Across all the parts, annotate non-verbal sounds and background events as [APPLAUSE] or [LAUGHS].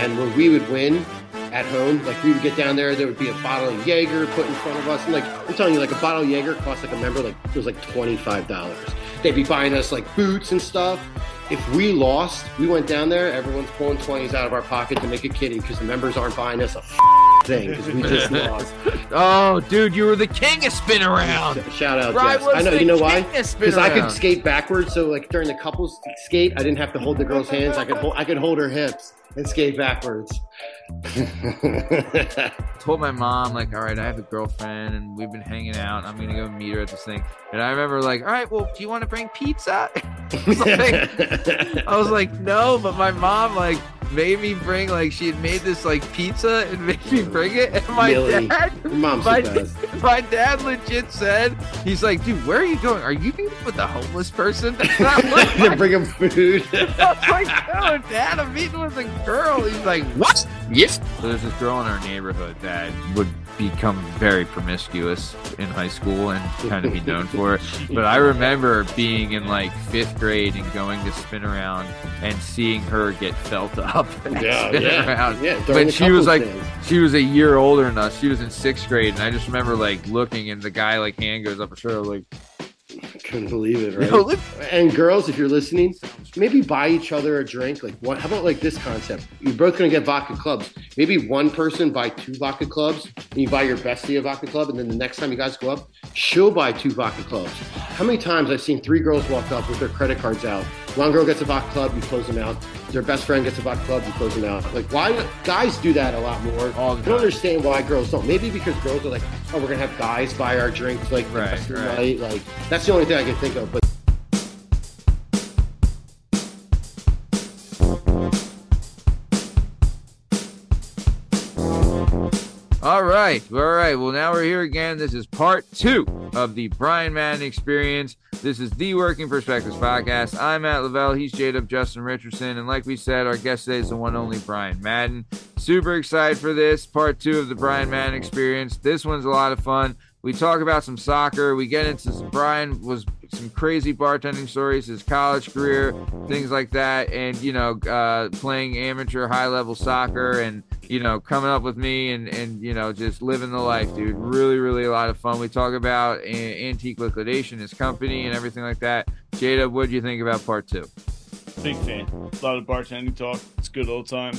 And when we would win at home, like we would get down there, there would be a bottle of Jaeger put in front of us. And like I'm telling you, like a bottle of Jaeger cost like a member like it was like twenty five dollars. They'd be buying us like boots and stuff. If we lost, we went down there. Everyone's pulling twenties out of our pocket to make a kitty because the members aren't buying us a f- thing because we just [LAUGHS] lost. Oh, dude, you were the king of spin around. Shout out, Ryan Jess. I know. the You know why? king of spin Because I could around. skate backwards. So like during the couples skate, I didn't have to hold the girl's hands. I could hold. I could hold her hips and skate backwards. [LAUGHS] told my mom like all right i have a girlfriend and we've been hanging out i'm gonna go meet her at this thing and i remember like all right well do you want to bring pizza I was [LAUGHS] like- I was like no but my mom like made me bring like she had made this like pizza and [LAUGHS] made me bring it and my Millie. dad mom's my, the best. [LAUGHS] my dad legit said he's like dude where are you going are you meeting with a homeless person [LAUGHS] And I'm like, to bring him food. I was like, no, Dad, I'm meeting with a girl. He's like, what? Yes. So there's this girl in our neighborhood that would become very promiscuous in high school and kind of be known for it. But I remember being in like fifth grade and going to Spin-A-Round and seeing her get felt up. [LAUGHS] yeah, spin yeah, around. yeah. But she was like, days. she was a year older than us. She was in sixth grade, and I just remember like looking, and the guy like hand goes up her shoulder, like, couldn't believe it, [LAUGHS] right? "Yo, look, And girls, if you're listening, maybe buy each other a drink. Like, what? How about like this concept? You're both gonna get vodka clubs. Maybe one person buy two vodka clubs, and you buy your bestie a vodka club, and then the next time you guys go up, she'll buy two vodka clubs. How many times I've seen three girls walk up with their credit cards out? One girl gets a vodka club, you close them out. Their best friend gets a vodka club, you close them out. Like, why guys do that a lot more? All I don't understand why girls don't. Maybe because girls are like, oh, we're gonna have guys buy our drinks like Right, rest of the right. night. Like, that's the only thing I can think of. But All right. All right. Well, now we're here again. This is part two of the Brian Madden experience. This is the Working Perspectives podcast. I'm Matt Lavelle. He's Jade Up Justin Richardson. And like we said, our guest today is the one only Brian Madden. Super excited for this part two of the Brian Madden experience. This one's a lot of fun. We talk about some soccer. We get into some, Brian was some crazy bartending stories, his college career, things like that, and you know, uh, playing amateur high level soccer, and you know, coming up with me, and and you know, just living the life, dude. Really, really a lot of fun. We talk about antique liquidation, his company, and everything like that. Jada, what do you think about part two? Big fan. A lot of bartending talk. It's good old time.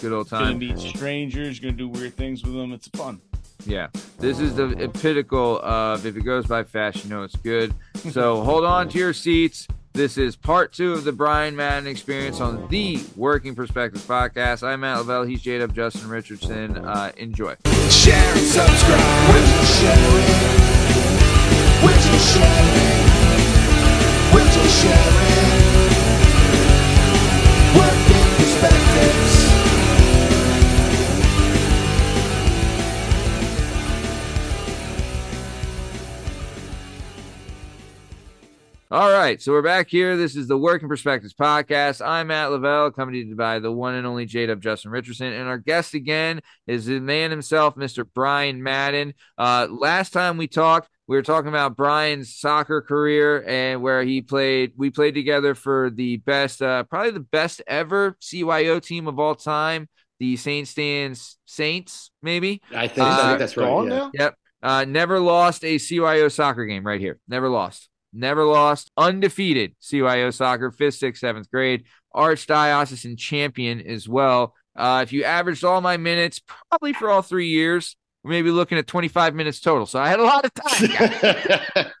Good old time. Gonna meet strangers. Gonna do weird things with them. It's fun. Yeah, this is the pinnacle of if it goes by fast, you know it's good. So hold on to your seats. This is part two of the Brian Madden experience on the Working Perspectives podcast. I'm Matt Lavelle. He's Up Justin Richardson. Uh, enjoy. Share and subscribe. Would you share it? Would you share it? Would you share it? All right, so we're back here. This is the Working Perspectives podcast. I'm Matt Lavelle, accompanied by the one and only Jade Up Justin Richardson, and our guest again is the man himself, Mr. Brian Madden. Uh, last time we talked, we were talking about Brian's soccer career and where he played. We played together for the best, uh, probably the best ever CYO team of all time, the Saint Stan's Saints, maybe. I think, I Uh, think that's right. Yeah. Yep. Uh, never lost a CYO soccer game right here. Never lost. Never lost. Undefeated CYO soccer, fifth, sixth, seventh grade. Archdiocesan champion as well. Uh, if you averaged all my minutes, probably for all three years, we're maybe looking at 25 minutes total. So I had a lot of time.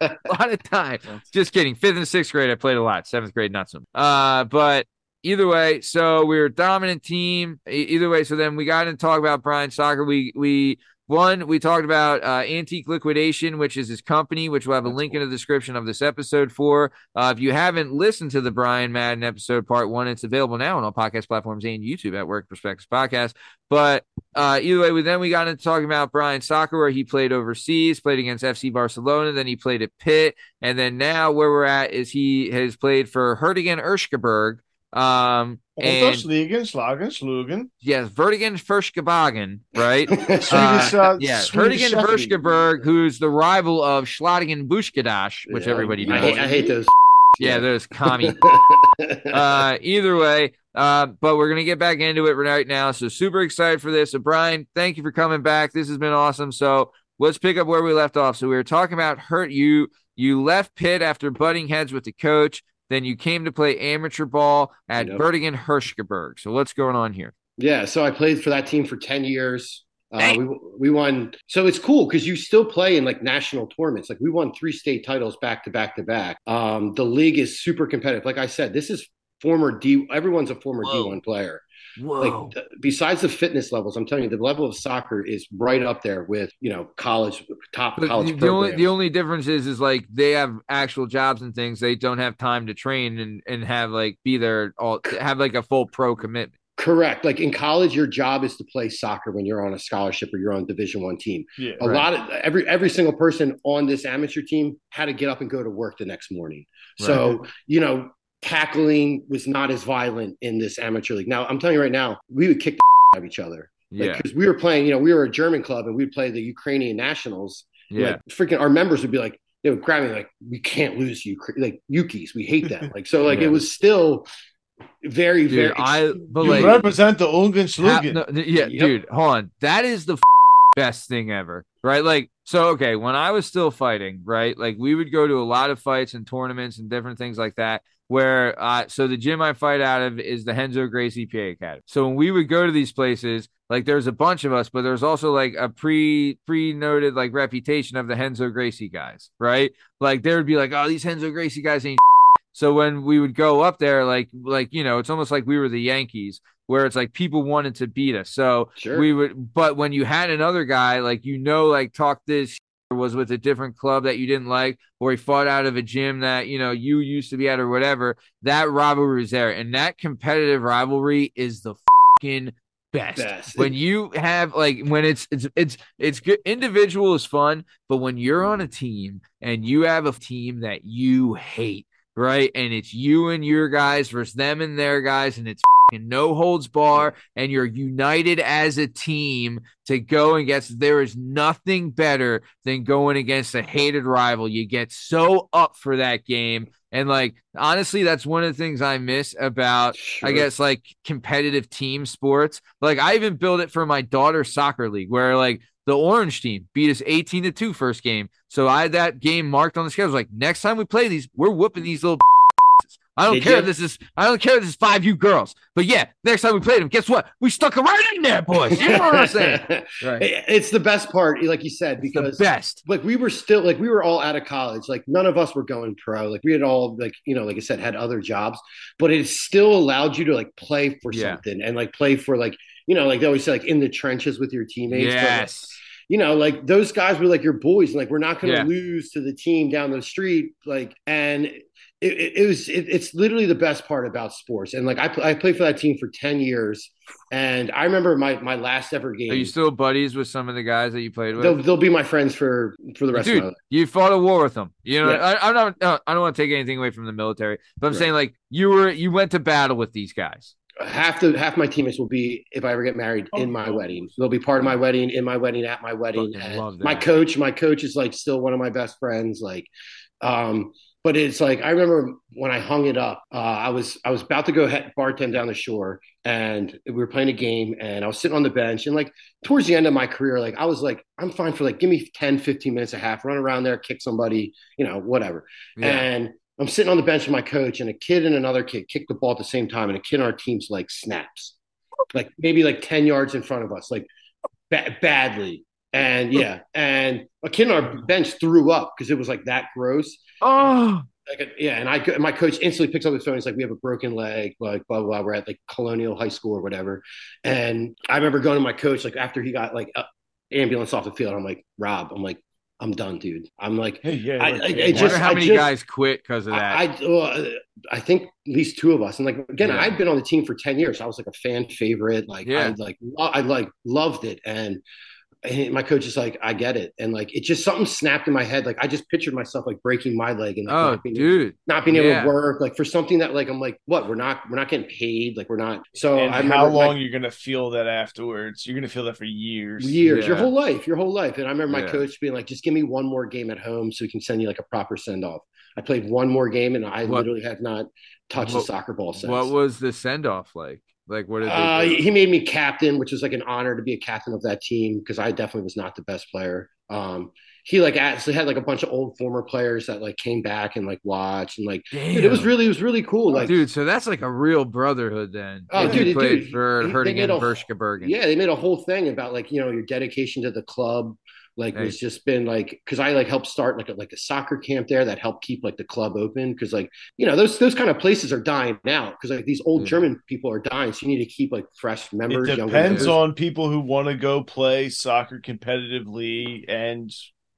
[LAUGHS] a lot of time. Just kidding. Fifth and sixth grade, I played a lot. Seventh grade, not so much. Uh, but either way, so we were a dominant team. Either way, so then we got into talk about Brian Soccer. We we one we talked about uh, Antique Liquidation, which is his company, which we'll have a That's link in the description of this episode for. Uh, if you haven't listened to the Brian Madden episode part one, it's available now on all podcast platforms and YouTube at Work Perspectives Podcast. But uh, either way, we then we got into talking about Brian Soccer, where he played overseas, played against FC Barcelona, then he played at Pitt, and then now where we're at is he has played for Hertigen Erschgeberg. Um, and Untersliegen, Schlagen, Schlugen. yes, Vertigen Verschgebagen, right? [LAUGHS] Swedish, Uh, yeah, Swedish Hertigen Chevy. Verschgeberg, who's the rival of Schladingen Buschgedash, which Yeah, everybody I hate, I hate those. [LAUGHS] Yeah, there's commie. [LAUGHS] uh, either way, uh, but we're gonna get back into it right now. So super excited for this. So Brian, thank you for coming back. This has been awesome. So let's pick up where we left off. So we were talking about hurt you. You left Pitt after butting heads with the coach. Then you came to play amateur ball at Yep. Hirschgeberg. So what's going on here? Yeah, so I played for that team for 10 years. Uh, we we won. So it's cool because you still play in like national tournaments. Like we won three state titles back to back to back. Um, the league is super competitive. Like I said, this is former D. Everyone's a former Whoa. D1 player. Whoa. Like th- besides the fitness levels, I'm telling you, the level of soccer is right up there with you know college top But college the, the only the only difference is is like they have actual jobs and things. They don't have time to train and and have like be there all have like a full pro commitment. Correct. Like in college, your job is to play soccer when you're on a scholarship or you're on a Division One team. Yeah. a lot of every every single person on this amateur team had to get up and go to work the next morning. So you know, tackling was not as violent in this amateur league. Now I'm telling you right now, we would kick the [LAUGHS] out of each other Yeah, because we were playing. You know, we were a German club and we'd play the Ukrainian nationals. yeah. Like freaking, our members would be like, they would grab me like, we can't lose you, like Yukis. We hate that. Like so, like Yeah. it was still very Dude, very. I but You like represent the Ungan ha- Slugan. no, yeah, Yep. dude, hold on. That is the [LAUGHS] best thing ever, right? Like, so okay, when I was still fighting, right? Like, we would go to a lot of fights and tournaments and different things like that. Where, uh, so the gym I fight out of is the Renzo Gracie PA Academy. So when we would go to these places, like there's a bunch of us, but there's also like a pre pre noted like reputation of the Renzo Gracie guys, right? Like there would be like, oh, these Renzo Gracie guys ain't. [LAUGHS] So when we would go up there, like like you know, it's almost like we were the Yankees, where it's like people wanted to beat us. So Sure. we would, but when you had another guy, like you know, like talk this was with a different club that you didn't like, or he fought out of a gym that you know you used to be at, or whatever. That rivalry is there, and that competitive rivalry is the fucking best. Best. When you have like when it's it's it's it's good. Individual is fun, but when you're on a team and you have a team that you hate, right, and it's you and your guys versus them and their guys, and it's no holds bar, and you're united as a team to go against. There is nothing better than going against a hated rival. You get so up for that game. And like honestly, that's one of the things I miss about I guess like competitive team sports. Like I even built it for my daughter's soccer league where like the orange team beat us 18 to 2 first game. So I had that game marked on the schedule. Like next time we play these, we're whooping these little I don't Did care you? if this is I don't care if this is five you girls. But yeah, next time we played them, guess what? We stuck them right in there, boys. You know what I'm saying? [LAUGHS] [LAUGHS] Right. It's the best part, like you said, It's the because best. like we were still like we were all out of college. Like none of us were going pro. Like we had all like you know, like I said, had other jobs, but it still allowed you to like play for Yeah. something and like play for like you know, like they always say, like in the trenches with your teammates. But, like, Yes. you know, like those guys were like your boys, and like we're not going to Yeah. lose to the team down the street. Like, and it, it, it was it, it's literally the best part about sports. And like I I played for that team for ten years, and I remember my my last ever game. Are you still buddies with some of the guys that you played with? they'll, they'll be my friends for for the rest of my Dude, life. you fought a war with them. You know, Yeah. I, I'm not. no, I don't want to take anything away from the military, but I'm Right. saying like you were, you went to battle with these guys. Half the half my teammates will be if I ever get married in my Oh. wedding. They'll be part of my wedding, in my wedding, at my wedding. Love that. my coach, my coach is like still one of my best friends. Like, um, but it's like I remember when I hung it up. Uh, I was I was about to go head, bartend down the shore, and we were playing a game, and I was sitting on the bench, and like towards the end of my career, like I was like, I'm fine for like give me 10, 15 minutes a half, run around there, kick somebody, you know, whatever. Yeah. And I'm sitting on the bench with my coach, and a kid and another kid kicked the ball at the same time, and a kid on our team's like snaps, like maybe like 10 yards in front of us, like ba- badly. And yeah, and a kid on our bench threw up because it was like that gross. Oh, Like, yeah, and I, my coach instantly picks up his phone. He's like, "We have a broken leg, like blah blah." blah. We're at like Colonial High School or whatever. And I remember going to my coach like after he got like uh, ambulance off the field. I'm like, Rob, I'm like, I'm done, dude. I'm like, Hey, yeah. I- like, I- yeah, it I wonder just- how many just- guys quit because of that. I, I, well, I think at least two of us, and like again, Yeah. I'd been on the team for ten years. I was like a fan favorite. Like Yeah. I like lo- I like loved it, and and my coach is like, I get it. And like, it just something snapped in my head. Like, I just pictured myself like breaking my leg and like, Oh, not being, dude. not being able to work, like for something that like, I'm like, what? We're not, we're not getting paid. Like, we're not. So and I how long like, you're gonna feel that afterwards? You're gonna feel that for years. years, your whole life, your whole life. And I remember my Yeah. coach being like, just give me one more game at home so we can send you like a proper send off. I played one more game and I What- literally have not touched What- a soccer ball since. What was the send off like? Like, what did they Uh, he made me captain, which was like an honor to be a captain of that team because I definitely was not the best player. Um, he like actually had like a bunch of old former players that like came back and like watched and like dude, it was really it was really cool. Like dude, so that's like a real brotherhood then. Oh, dude, you played dude, for he- they Hurting made Bergen. yeah, they made a whole thing about like you know your dedication to the club. Like Hey. was just been like because I like helped start like a, like a soccer camp there that helped keep like the club open because like you know those those kind of places are dying out because like these old Yeah. German people are dying so you need to keep like fresh members. It depends members. on people who want to go play soccer competitively and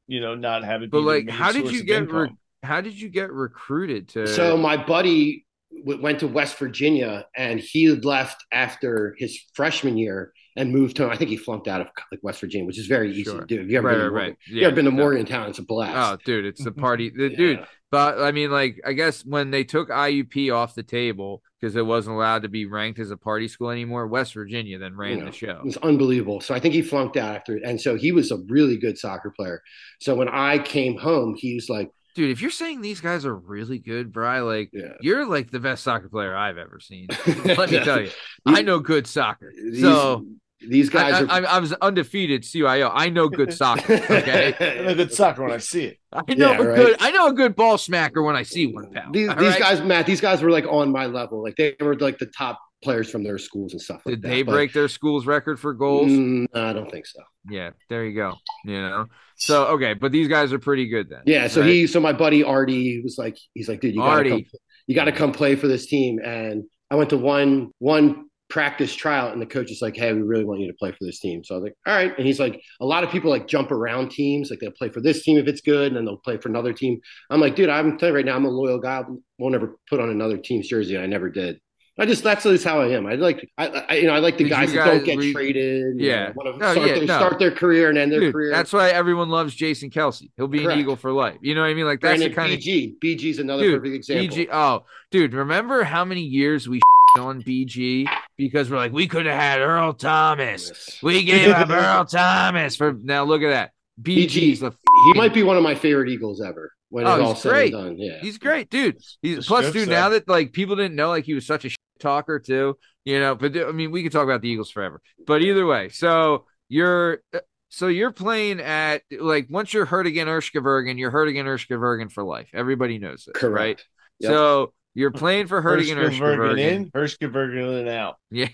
you know not have it. But, be like, how did you get re- How did you get recruited to? So my buddy w- went to West Virginia, and he had left after his freshman year and moved to. I think he flunked out of like West Virginia, which is very easy Sure. to do. If you ever right, been to Morgan- right. You ever been to no. Morgantown? It's a blast. Oh, dude, it's the [LAUGHS] party, the, Yeah. dude. But I mean, like, I guess when they took IUP off the table because it wasn't allowed to be ranked as a party school anymore, West Virginia then ran You know, the show. It was unbelievable. So I think he flunked out after it, and so he was a really good soccer player. So when I came home, he was like, Dude, if you're saying these guys are really good, Bry, like, "Yeah." you're like the best soccer player I've ever seen. [LAUGHS] Let me tell you, I know good soccer. These, so these guys I, are. I, I, was undefeated CYO. I know good [LAUGHS] soccer. Okay. I know good soccer when I see it. [LAUGHS] I know Yeah, a right. good. I know a good ball smacker when I see one. Pal. these these right? guys, Matt, these guys were like on my level. Like they were like the top players from their schools and stuff like Did that. they But, break their school's record for goals? Mm, I don't think so. Yeah, there you go. You know. So okay, but these guys are pretty good then. Yeah, so right? he, so my buddy Artie was like, he's like, dude, you gotta come, you gotta come play for this team. And I went to one one practice tryout, and the coach is like, hey, we really want you to play for this team. So I was like, all right. And he's like, a lot of people like jump around teams, like they'll play for this team if it's good, and then they'll play for another team. I'm like, dude, I'm telling you right now, I'm a loyal guy. I won't ever put on another team's jersey. I never did. I just that's just how I am. I like I, I you know I like the you guys, that don't get read- traded. you Yeah. know, want to No, start, yeah, their, no. start their career and end their Dude, career. that's why everyone loves Jason Kelce. He'll be an Eagle for life. You know what I mean? Like that's Brandon the kind of BG. BG's another Dude, perfect example. BG. Oh, dude, remember how many years we on BG because we're like we could have had Earl Thomas. Yes. We gave up [LAUGHS] Earl Thomas for now. Look at that. BG's the He might be one of my favorite Eagles ever. When Oh, it's he's all said great. and done, yeah. He's great, dude. He's The plus, script dude. said- Now that like people didn't know, like he was such a shit talker too, you know. But I mean, we could talk about the Eagles forever. But either way, so you're uh, so you're playing at like once you're hurt again, Erskbergen, you're hurt again, Erskbergen for life. Everybody knows this, right? Correct. Yep. So you're playing for hurt again, Hirschbergen in, Hirschbergen in out. [LAUGHS]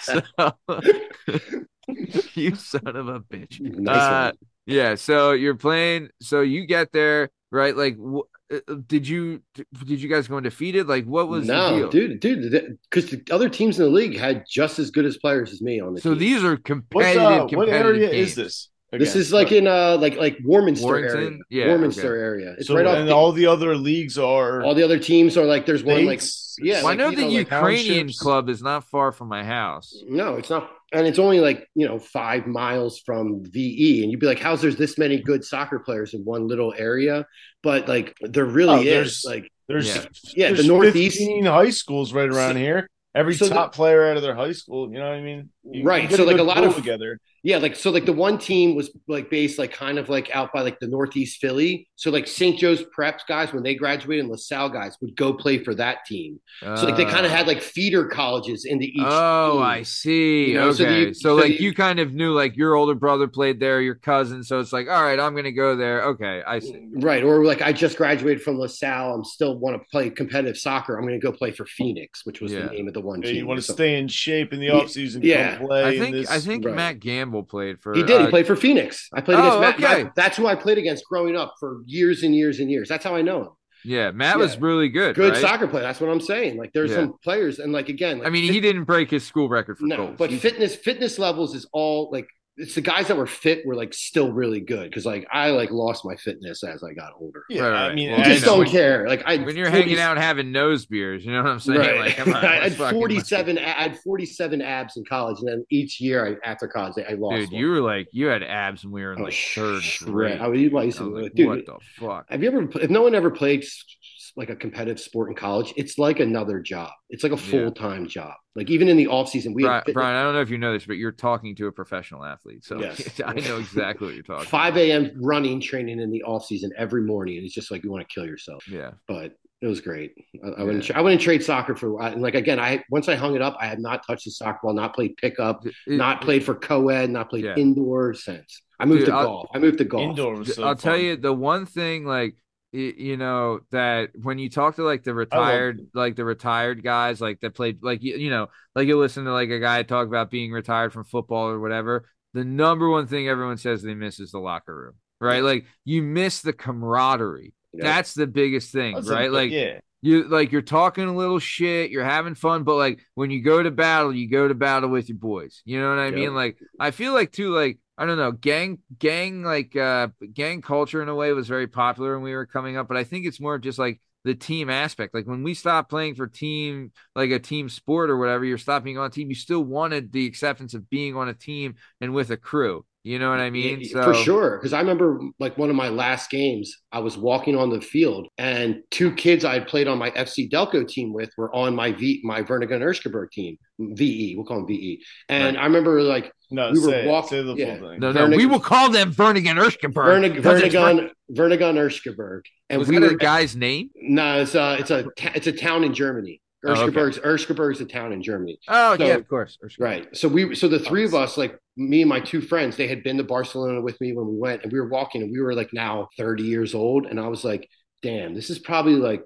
So, [LAUGHS] you son of a bitch. nice Uh. Yeah, so you're playing. So you get there, right? Like, wh- uh, did you did you guys go undefeated? Like, what was the no, dude, dude, because the other teams in the league had just as good as players as me on the So team. these are What's, competitive. uh, what area games. is this? This is like in uh like like Warminster Warrington? area. Yeah, Warminster okay. area. It's so, right off. and the- all the other leagues are all the other teams are like there's one like yeah, Well, I know the know, Ukrainian townships. club is not far from my house. No, it's not. And it's only like, you know, five miles from VE. And you'd be like, how's there's this many good soccer players in one little area? But like, there really Oh, is. there's- Like, There's Yeah. Yeah, there's the Northeast- 15 high schools right around here. Every So the- top player out of their high school, you know what I mean? You- Right, you so, like, a lot pool of- together. Yeah, like, so like the one team was like based like kind of like out by like the Northeast Philly. So like St. Joe's Preps guys, when they graduated and LaSalle guys would go play for that team. So like they kind of had like feeder colleges into each. Oh, team. I see. You know, so okay, the- so, so like the- you kind of knew like your older brother played there, your cousin. So it's like, all right, I'm gonna go there. Okay, I see. Right. Or like I just graduated from LaSalle. I'm still want to play competitive soccer. I'm going to go play for Phoenix, which was Yeah. the name of the one Yeah, team. you want to stay in shape in the Yeah, offseason, yeah. come play. I in think this, I think right. Matt Gamble played for. He did. uh, he played for Phoenix. I played Oh, against Matt. okay. Matt- That's who I played against growing up for years and years and years. That's how I know him. Yeah, Matt was really good. Good right? soccer player. That's what I'm saying. Like there's Yeah. some players, and like again, like, I mean, fit- he didn't break his school record for no, goals. but He- fitness fitness levels is all like it's the guys that were fit were like still really good because like I like lost my fitness as I got older. Yeah, Right, I mean, Well, I I just know. don't care. Like I when you're 40 hanging out having nose beers, you know what I'm saying? Right. Like, come on, [LAUGHS] I had 47. I had 47 abs in college, and then each year I, after college, I, I lost. Dude, one. you were like you had abs when we were in Oh, like third shred. grade. I would I used I to, was like, dude, what the fuck? Have you ever? If no one ever played s- s- like a competitive sport in college, it's like another job. It's like a full time job. Like even in the off season, we Brian, Brian, I don't know if you know this, but you're talking to a professional athlete, so Yes. [LAUGHS] I know exactly what you're talking. 5 a.m. running training in the off season every morning. It's just like you want to kill yourself. Yeah, But it was great. I, I wouldn't. tra- I wouldn't trade soccer for. And like again, I once I hung it up, I had not touched the soccer ball, not played pickup, It- not played for co-ed, not played Yeah. indoor since. I moved Dude, to I'll- golf. I moved to golf. indoor was so I'll tell you the one thing, like y- you know, that when you talk to like the retired, like the retired guys, like that played, like you, you know, like you listen to like a guy talk about being retired from football or whatever. The number one thing everyone says they miss is the locker room, right? Like you miss the camaraderie. Yeah. That's the biggest thing, That's a- right? like yeah, you like you're talking a little shit, you're having fun, but like when you go to battle, you go to battle with your boys. You know what I mean? Like I feel like too, like I don't know, gang gang like uh gang culture in a way was very popular when we were coming up, but I think it's more just like the team aspect. Like when we stopped playing for team, like a team sport or whatever, you're stopping on a team. You still wanted the acceptance of being on a team and with a crew. You know what I mean? Yeah, So for sure. Because I remember like one of my last games, I was walking on the field and two kids I had played on my FC Delco team with were on my V my Vernigan Erskaberg team, VE. We'll call them VE. And Right. I remember like no, we were say, it. walk- say the yeah. thing. No, no, Vernig- we will call them Vernigan Erskine. Vernig, Vernigan Vernigan Erskaberg. And Was we that were a guy's name? no, it's a it's a it's a town in Germany. Oh, okay. A town in Germany. Oh So- yeah, of course. Right. So we so the three of us, like me and my two friends, they had been to Barcelona with me when we went, and we were walking, and we were like now 30 years old, and I was like, damn, this is probably like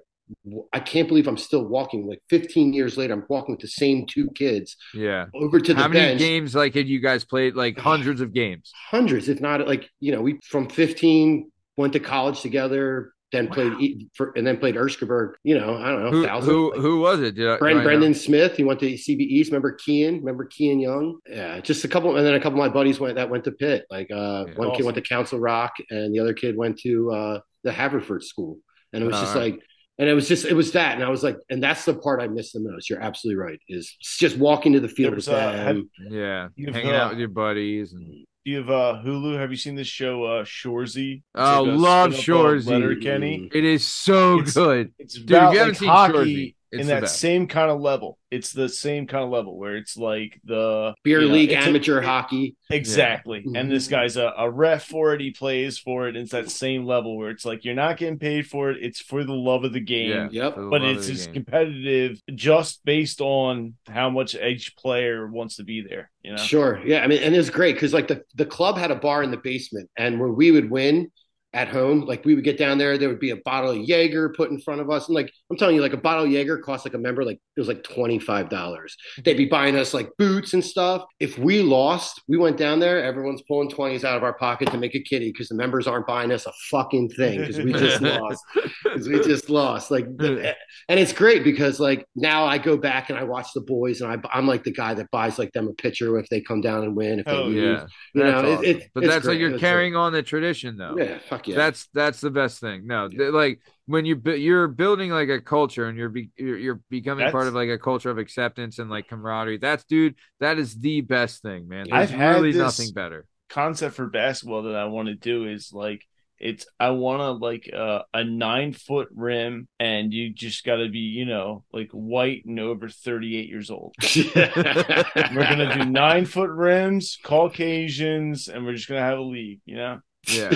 I can't believe I'm still walking. Like 15 years later, I'm walking with the same two kids Yeah. over to the How many bench. games like had you guys played? Like [SIGHS] hundreds of games. Hundreds, if not like you know, we from 15 went to college together, then played E- for, and then played Erskaberg. You know, I don't know, Who thousand. who, like- who was it? Did I, do Bren. Brendan Smith, he went to CB East. Remember Kean? Remember Kean Young? Yeah, just a couple, and then a couple of my buddies went that went to Pitt. Like uh, Yeah. one kid went to Council Rock, and the other kid went to uh, the Haverford School. And it was just Alright. like, and it was just it was that, and I was like, and that's the part I miss the most. You're absolutely right. Is just walking to the field with uh, them. Yeah, You've, hanging uh, out with your buddies and Do you have uh, Hulu? Have you seen this show, uh, Shoresy? Oh, love Shoresy. Letterkenny. it is so It's- good. It's if about you haven't like seen hockey Shoresy, it's in that best. same kind of level. It's the same kind of level where it's like the Beer you know, league a- amateur hockey. Exactly. Yeah. And this guy's a, a ref for it. He plays for it. And it's that same level where it's like you're not getting paid for it. It's for the love of the game. Yeah, Yep. the But it's the just game. competitive just based on how much each player wants to be there. You know? Sure. Yeah. I mean, and it was great because like the, the club had a bar in the basement, and where we would win at home, like we would get down there, there would be a bottle of Jaeger put in front of us. And like I'm telling you, like a bottle of Jaeger cost like a member, like it was like $25. Mm-hmm. They'd be buying us like boots and stuff. If we lost, we went down there, everyone's pulling 20s out of our pocket to make a kitty because the members aren't buying us a fucking thing because we just [LAUGHS] lost. Because we just lost. Like the, mm. eh, and it's great because like now I go back and I watch the boys and I, I'm like the guy that buys like them a pitcher if they come down and win. If they Oh, lose, yeah, you that's know, awesome. it- but it's that's like you're carrying on the tradition though. Yeah, fuck yeah. That's that's the best thing. No, th- like when you you're building like a culture and you're be- you're, you're becoming part of like a culture of acceptance and like camaraderie. That's dude, that is the best thing, man. I've There's had really nothing better. Concept for basketball that I want to do is like it's I want to like uh, a nine foot rim and you just got to be you know like white and over 38 years old. [LAUGHS] We're gonna do nine foot rims, Caucasians, and we're just gonna have a league. You know, Yeah,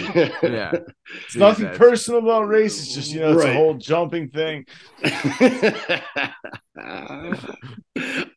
yeah. [LAUGHS] it's Dude, nothing that's- personal about race. It's just you know, it's a whole jumping thing. [LAUGHS]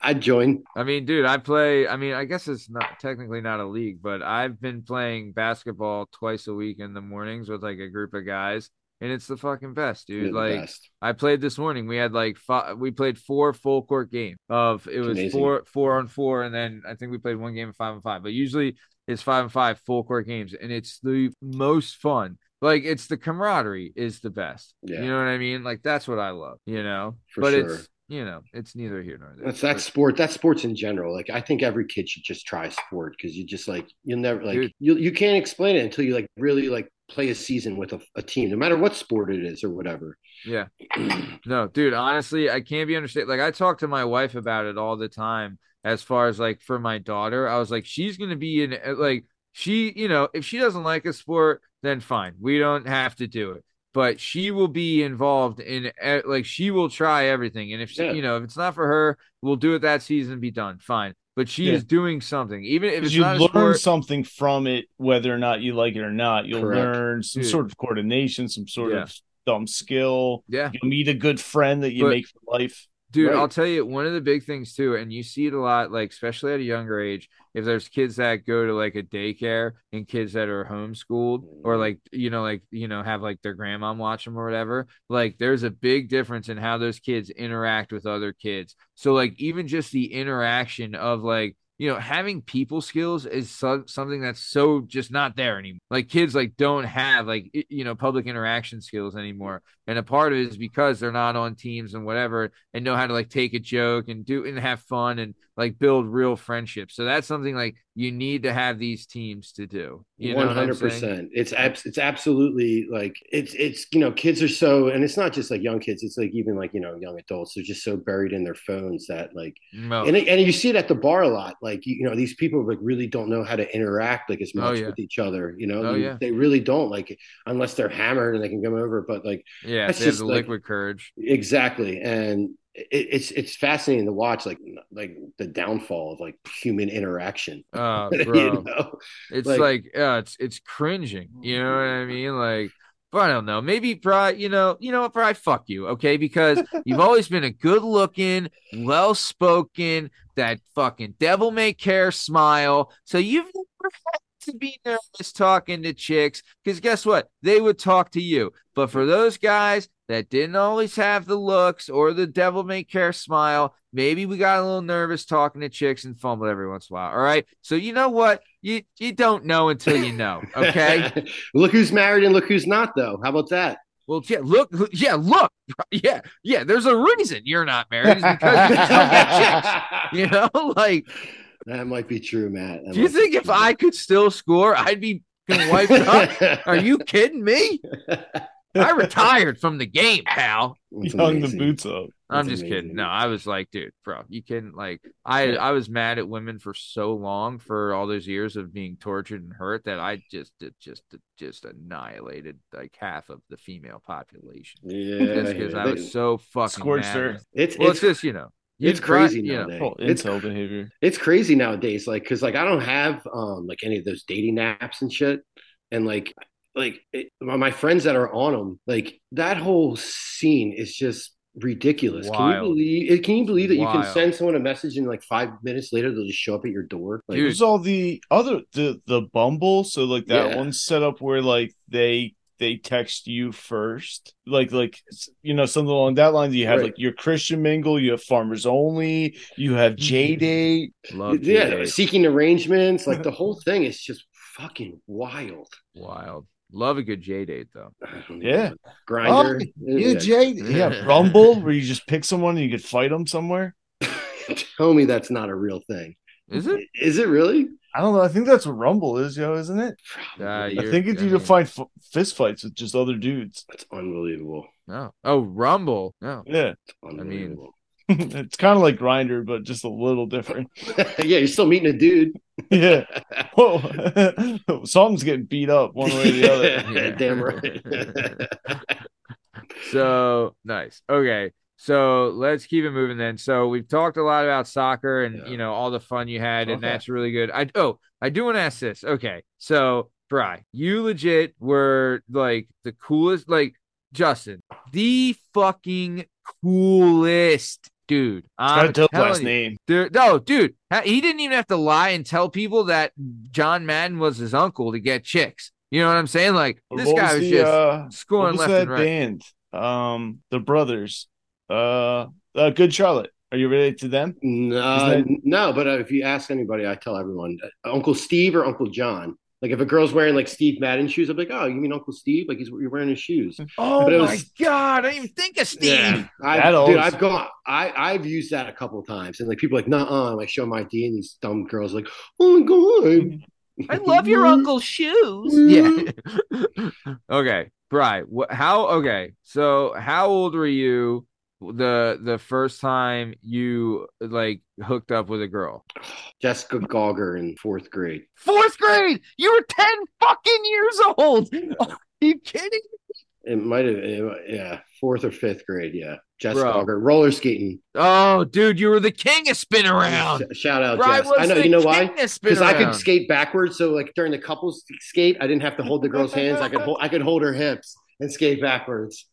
I'd join. I mean, dude, I play. I mean, I guess it's not technically not a league, but I've been playing basketball twice a week in the mornings with like a group of guys, and it's the fucking best, dude. You're like, best. I played this morning. We had like five, we played four full court games of it was amazing. four four on four, and then I think we played one game of five on five. But usually it's five and five full court games, and it's the most fun. Like it's the camaraderie is the best. Yeah. You know what I mean? Like that's what I love. You know, For but sure. it's you know, it's neither here nor there. That's that sport. That's sports in general. Like I think every kid should just try sport because you just like you'll never like Dude. you you can't explain it until you like really like play a season with a, a team, no matter what sport it is or whatever. Yeah. [CLEARS THROAT] No, dude, honestly, I can't be understand. Like, I talk to my wife about it all the time. As far as like for my daughter, I was like, she's gonna be in uh, like she, you know, if she doesn't like a sport, then fine, we don't have to do it. But she will be involved in like she will try everything, and if she, Yeah. you know, if it's not for her, we'll do it that season and be done. Fine. But she Yeah. is doing something, even if it's you not learn sport. something from it, whether or not you like it or not. You'll Correct. learn some Dude. sort of coordination, some sort Yeah. of dumb skill. Yeah. You'll meet a good friend that you But- make for life. Dude, Right. I'll tell you one of the big things too, and you see it a lot, like especially at a younger age. If there's kids that go to like a daycare and kids that are homeschooled or mm-hmm. like you know, like you know, have like their grandma watch them or whatever, like there's a big difference in how those kids interact with other kids. So like even just the interaction of like you know having people skills is so, something that's so just not there anymore. Like kids like don't have like you know public interaction skills anymore, and a part of it is because they're not on teams and whatever and know how to like take a joke and do and have fun and like build real friendships. So that's something like you need to have these teams to do. You know One hundred percent. It's abs- it's absolutely like it's it's you know kids are so and it's not just like young kids. It's like even like you know young adults. They're just so buried in their phones that like No. and it, and you see it at the bar a lot. Like you, you know these people like really don't know how to interact like as Oh, much yeah. with each other. You know Oh, You- yeah. they really don't like unless they're hammered and they can come over. But like yeah, that's they have just the like- liquid courage. exactly and. It, it's it's fascinating to watch like like the downfall of like human interaction. Uh, [LAUGHS] you bro, know? it's like- like, uh, it's it's cringing. You know what I mean? Like, but I don't know. Maybe pride. You know, you know what? Pride. Fuck you. Okay, because you've always been a good looking, well spoken, that fucking devil may care smile. So you've never had to be nervous talking to chicks because guess what? They would talk to you. But for those guys that didn't always have the looks or the devil may care smile, maybe we got a little nervous talking to chicks and fumbled every once in a while. All right. So you know what? You you don't know until you know. Okay. [LAUGHS] look who's married and look who's not, though. How about that? well, yeah, look, yeah, look, [LAUGHS] yeah, yeah. There's a reason you're not married. Because you don't get chicks. [LAUGHS] You know, like, that might be true, Matt. That do you think if true. I could still score, I'd be wiped up? [LAUGHS] Are you kidding me? [LAUGHS] I retired from the game, pal. That's You hung the boots up. I'm That's just kidding. No, I was like, dude, bro, you can like I I was mad at women for so long for all those years of being tortured and hurt that I just just just annihilated like half of the female population Yeah, just because yeah. I was so fucking Scorched mad. earth. It's Well, it's it's just you know, it's you try- crazy you know, nowadays. Oh, It's incel behavior. it's crazy nowadays. Like, cause like I don't have um like any of those dating apps and shit, and like like it, my my friends that are on them, like that whole scene is just ridiculous. Can you Wild. believe? Can you believe that you can send someone a message and like five minutes later they'll just show up at your door? Like, Dude. There's all the other the the Bumble, so like that Yeah. one's set up where like they they text you first, like like you know something along that line. You have Right. like your Christian mingle, you have farmers only, you have mm-hmm. J date. love yeah, J-Date. seeking arrangements, like the [LAUGHS] whole thing is just fucking wild. wild. Love a good J date though. Yeah. know. Grindr. Um, yeah, Jay. [LAUGHS] Yeah, Rumble, where you just pick someone and you could fight them somewhere. [LAUGHS] Tell me that's not a real thing. Is it? Is it really? I don't know. I think that's what Rumble is, yo, isn't it? Uh, I think it's you to mean- find f- fist fights with just other dudes. That's unbelievable. No. Oh, Rumble. No. Yeah, I mean, [LAUGHS] it's kind of like Grindr, but just a little different. [LAUGHS] yeah, you're still meeting a dude. [LAUGHS] Yeah. Whoa, something's getting beat up one way or the other. Damn right. So nice. Okay. So let's keep it moving then. So we've talked a lot about soccer and Yeah. you know all the fun you had, and that's really good. I oh, I do want to ask this. Okay. So Bry, you legit were like the coolest, like Justin, the fucking coolest dude. I'm telling last you. name. There, no, dude, he didn't even have to lie and tell people that John Madden was his uncle to get chicks. You know what I'm saying? Like this What guy was the, just uh, scoring was left that and right. band? Um, the brothers. Uh, uh, Good Charlotte. Are you related to them? no, Isn't no, but uh, if you ask anybody, I tell everyone uh, Uncle Steve or Uncle John. Like if a girl's wearing like Steve Madden shoes, I'm like, oh, you mean Uncle Steve? Like he's you're wearing his shoes. Oh But it my god, I didn't even think of Steve. Yeah, I, That dude, I've gone, I, I've used that a couple of times, and like people are like, nah, like show my ID, and these dumb girls like, oh my god, I love your [LAUGHS] uncle's shoes. Yeah. [LAUGHS] okay, Bri, what? How? Okay, so how old were you the the first time you like hooked up with a girl? Jessica Gauger in fourth grade. Fourth grade. You were ten fucking years old. [LAUGHS] [LAUGHS] Are you kidding? It might have, yeah, fourth or fifth grade. Yeah, Jessica Bro. Gauger, roller skating. Oh, dude, you were the king of Spin-A-Round. Shout out, Bri Jess. was I know, you know why? king of spin Because I could skate backwards, so like during the couples skate, I didn't have to hold the girl's hands. I could [LAUGHS] hold, I could hold her hips and skate backwards.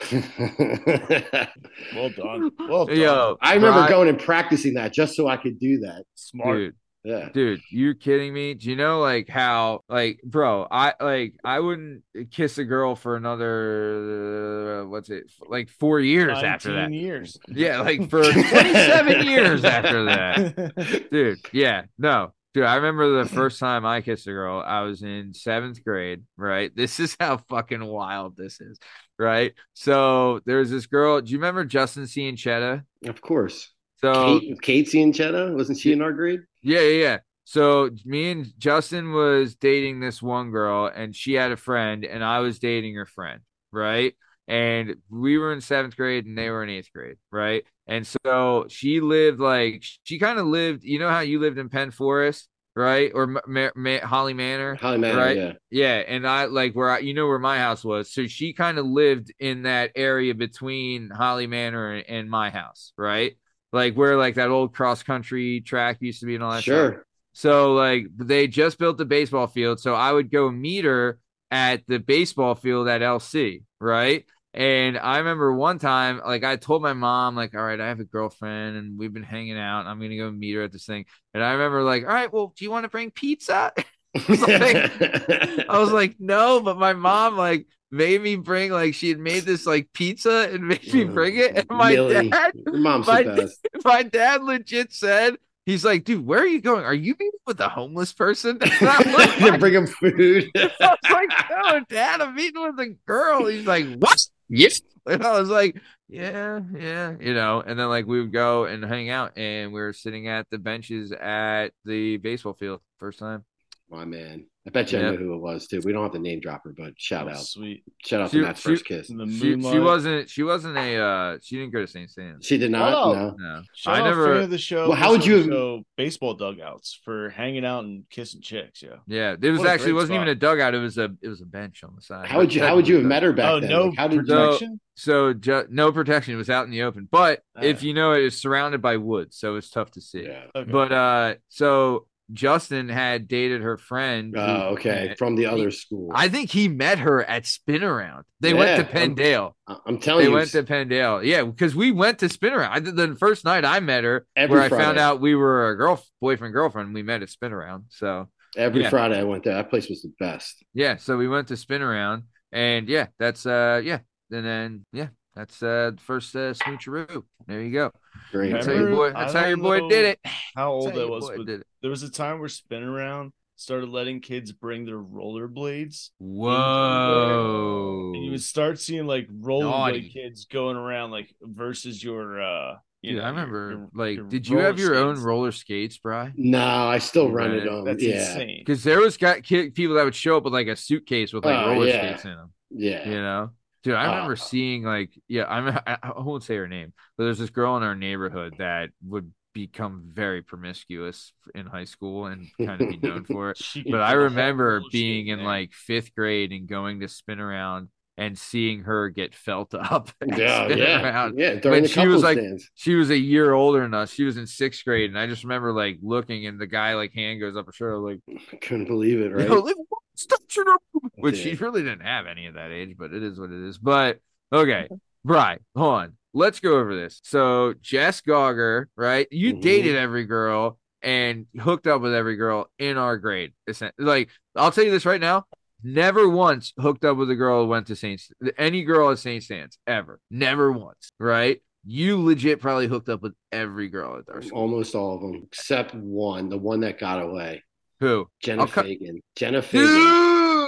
[LAUGHS] Well done. Well done. Yo, I remember Bri- going and practicing that just so I could do that. Smart. dude. Yeah. Dude, you kidding me? Do you know like how like bro, I like I wouldn't kiss a girl for another uh, what's it like 4 years after 19 that. years. Yeah, like for [LAUGHS] 27 years after [LAUGHS] that. Dude, yeah. No. Dude, I remember the first time I kissed a girl, I was in 7th grade, right? This is how fucking wild this is, right? So, there's this girl, do you remember Justin C and Chetta? Of course. So, Kate, and Chetta, wasn't she in our grade? Yeah, yeah, yeah. So me and Justin was dating this one girl, and she had a friend, and I was dating her friend, right? And we were in seventh grade, and they were in eighth grade, right? And so she lived like she kind of lived. You know how you lived in Penn Forest, right? Or Ma- Ma- Ma- Holly Manor, Holly Manor, Right. yeah. yeah, and I like where I, you know where my house was. So she kind of lived in that area between Holly Manor and, and my house, right? Like where like that old cross country track used to be and all that stuff. Sure. So like they just built the baseball field, so I would go meet her at the baseball field at LC, right? And I remember one time, like I told my mom, like, all right, I have a girlfriend and we've been hanging out. I'm gonna go meet her at this thing. And I remember like, all right, well, do you want to bring pizza? [LAUGHS] I was like, [LAUGHS] no, but my mom like made me bring like she had made this like pizza and made me oh, bring it. [LAUGHS] And my Millie. dad, mom's my- the my dad legit said, he's like, dude, where are you going? Are you meeting with a homeless person? And I was to bring him food. I was like, no, dad, I'm meeting with a girl. He's like, what? Yes. [LAUGHS] And I was like, yeah, yeah, you know. And then like we would go and hang out, and we were sitting at the benches at the baseball field first time. My man. I bet you Yeah. I know who it was too. We don't have to name drop her, but shout Oh, out. Sweet. Shout out She- to Matt's she- first kiss. She, she wasn't. She wasn't a. uh She didn't go to St. Stan's. She did not. Oh. No. No, Shout I out never. fan of the show. Well, how would you have- So baseball dugouts for hanging out and kissing chicks? Yeah. Yeah, it was What actually it wasn't even a dugout. It was a it was a bench on the side. How would you how would you have met her back oh then? no Like, how did you protection. So ju- no protection. It was out in the open. But if Uh. you know it is surrounded by woods, so it's tough to see. Yeah. Okay. But uh, so Justin had dated her friend. Oh, okay. From the other school. I think he met her at Spin-A-Round. They went to Yeah, I'm- Penndale. I- I'm telling They you, went to Penndale. Yeah, because we went to Spin-A-Round. I did the first night I met her, Every where I found out we were a girl boyfriend girlfriend. We met at Spin-A-Round. So every yeah. Friday I went there. That place was the best. yeah, so we went to Spin-A-Round, and yeah, that's uh yeah, and then yeah, that's uh first uh, smoocheroo. There you go. Great. That's how your boy. That's how your boy did it. How old That's I was, boy but did it. there was a time where Spin-A-Round started letting kids bring their rollerblades. Whoa! And you would start seeing like rollerblade kids going around like versus your uh you Dude, know, I remember. your- like, your did you have your own roller skates, Bry? No, I still You rented rented? them. That's yeah. insane. Because there was got kid, people that would show up with like a suitcase with like Oh, roller yeah. skates in them. Yeah. You know, dude, I remember Uh, seeing like, yeah, I'm, [LAUGHS] I, I won't say her name, but there's this girl in our neighborhood that would become very promiscuous in high school and kind of be known [LAUGHS] for it. But I put a whole remember being in there. like fifth grade and going to Spin-A-Round and seeing her get felt [LAUGHS] up. Yeah, yeah, Around. yeah. During When she was like- dance. She was a year older than us. She was in sixth grade, and I just remember like looking, and the guy like hand goes up her shoulder, like, I couldn't believe it, right? Yo, like, what? Stop your nose. Which she really didn't have any of that age, but it is what it is. But okay, Bri, hold on. Let's go over this. So Jess Gauger, right? You Mhm. dated every girl and hooked up with every girl in our grade. Like, I'll tell you this right now. Never once hooked up with a girl who went to Saint any girl at Saint Stans ever. Never once, right? You legit probably hooked up with every girl at our school. Almost all of them, except one, the one that got away. Who? Jenna I'll Fagan. Jenna Fagan.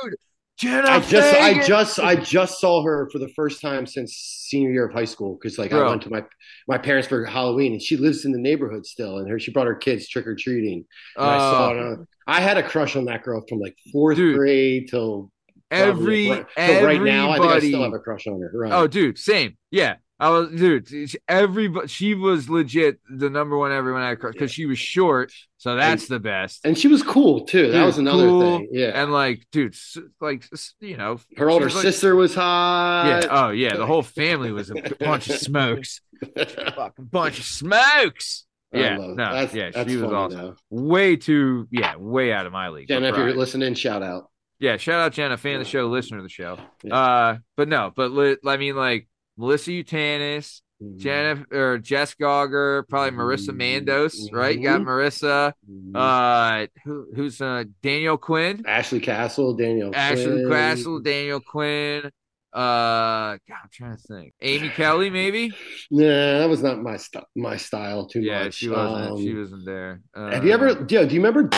Dude, Jenna I just, I just, I just saw her for the first time since senior year of high school because, like, I went to my my parents for Halloween, and she lives in the neighborhood still, and her she brought her kids trick or treating. And I saw Uh, it. on- I had a crush on that girl from like fourth Dude. grade till every probably, till right now. I think I still have a crush on her. Right. Oh, dude, same. Yeah, I was, dude. she- Everybody, she was legit the number one everyone had because she was short, so that's the best. and she was cool too. That Dude, was another cool, thing. Yeah. And like, dude, like you know, her older was like- sister was hot. Yeah. Oh yeah, the whole family was a [LAUGHS] bunch of smokes. [LAUGHS] Fucking bunch of smokes. Yeah. No. That's- yeah. that's She was awesome. though. Way too. Yeah. Way out of my league. Jenna, if you're listening, shout out. Yeah, shout out Jenna, fan of the show, listener of the show. Yeah. Uh, but no, but li- I mean, like Melissa Utanis, Mm-hmm. Jenna or Jess Gauger, probably Marissa Mandos, right? You got. Marissa. Mhm. Uh, who, who's uh Daniel Quinn, Ashley Castle, Daniel. Ashley Quinn. Castle, Daniel Quinn. Uh, God, I'm trying to think. Amy Kelly, maybe. [LAUGHS] Nah, that was not my st- my style too Yeah, much. she wasn't. she Um, wasn't there. Have you Uh, ever? Do, do you remember?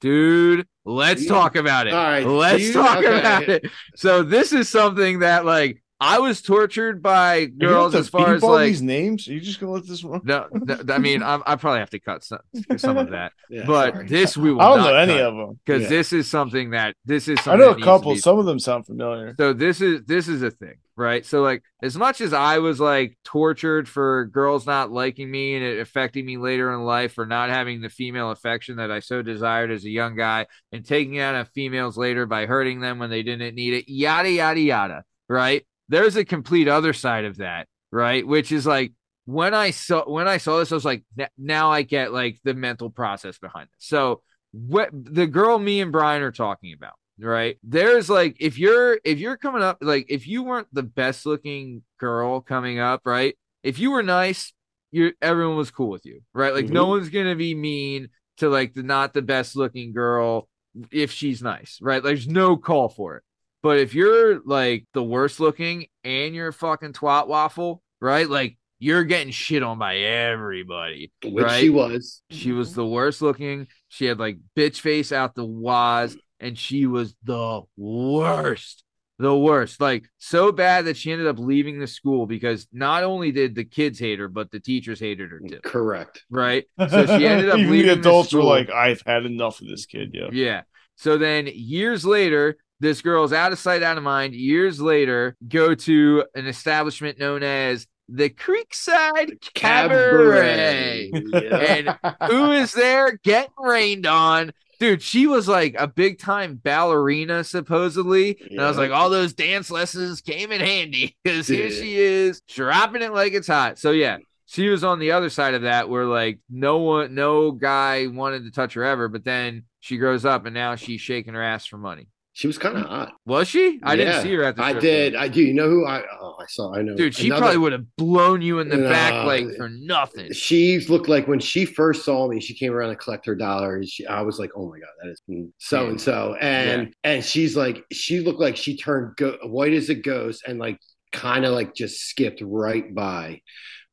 dude? Let's talk about it. All right, Let's you- talk okay. about it. So this is something that like I was tortured by girls as far as like these names. Are you just gonna let this one? no, no, I mean I'm, I probably have to cut some, some of that, [LAUGHS] Yeah, but sorry. this we will I don't not know any cut, of them. because Yeah. this is something that this is. I know a couple. be- Some of them sound familiar. so this is this is a thing, right? So like as much as I was like tortured for girls not liking me and it affecting me later in life for not having the female affection that I so desired as a young guy and taking out on females later by hurting them when they didn't need it, yada yada yada, right? There's a complete other side of that, right? Which is like when I saw when I saw this, I was like, now I get like the mental process behind it. So what the girl me and Brian are talking about, right? There's like if you're if you're coming up like if you weren't the best looking girl coming up, right? If you were nice, you're everyone was cool with you, right? Like no Mhm. one's gonna be mean to like the not the best looking girl if she's nice, right? There's no call for it. But if you're like the worst looking and you're a fucking twat waffle, right? Like you're getting shit on by everybody. which right? she was. She was mhm. the worst looking. She had like bitch face out the waz, and she was the worst. The worst. Like so bad that she ended up leaving the school because not only did the kids hate her, but the teachers hated her too. Correct. Right. [LAUGHS] So she ended up Even leaving the the adults were like, "I've had enough of this kid." Yeah. Yeah. So then years later, this girl's out of sight, out of mind. Years later, go to an establishment known as the Creekside Cabaret. Yeah. And who is there getting rained on? Dude, she was like a big time ballerina, supposedly. And I was like, all those dance lessons came in handy because here she is dropping it like it's hot. So, yeah, she was on the other side of that where like no one, no guy wanted to touch her ever. But then she grows up and now she's shaking her ass for money. She was kind of hot. Was she? I didn't see her at the I did. I do. You know who I? Oh, I saw. I know. Dude, she Another- probably would have blown you in the back like for nothing. She looked like when she first saw me, she came around to collect her dollars. She, I was like, "Oh my god, that is so and so," and and she's like, she looked like she turned go- white as a ghost and like kind of like just skipped right by,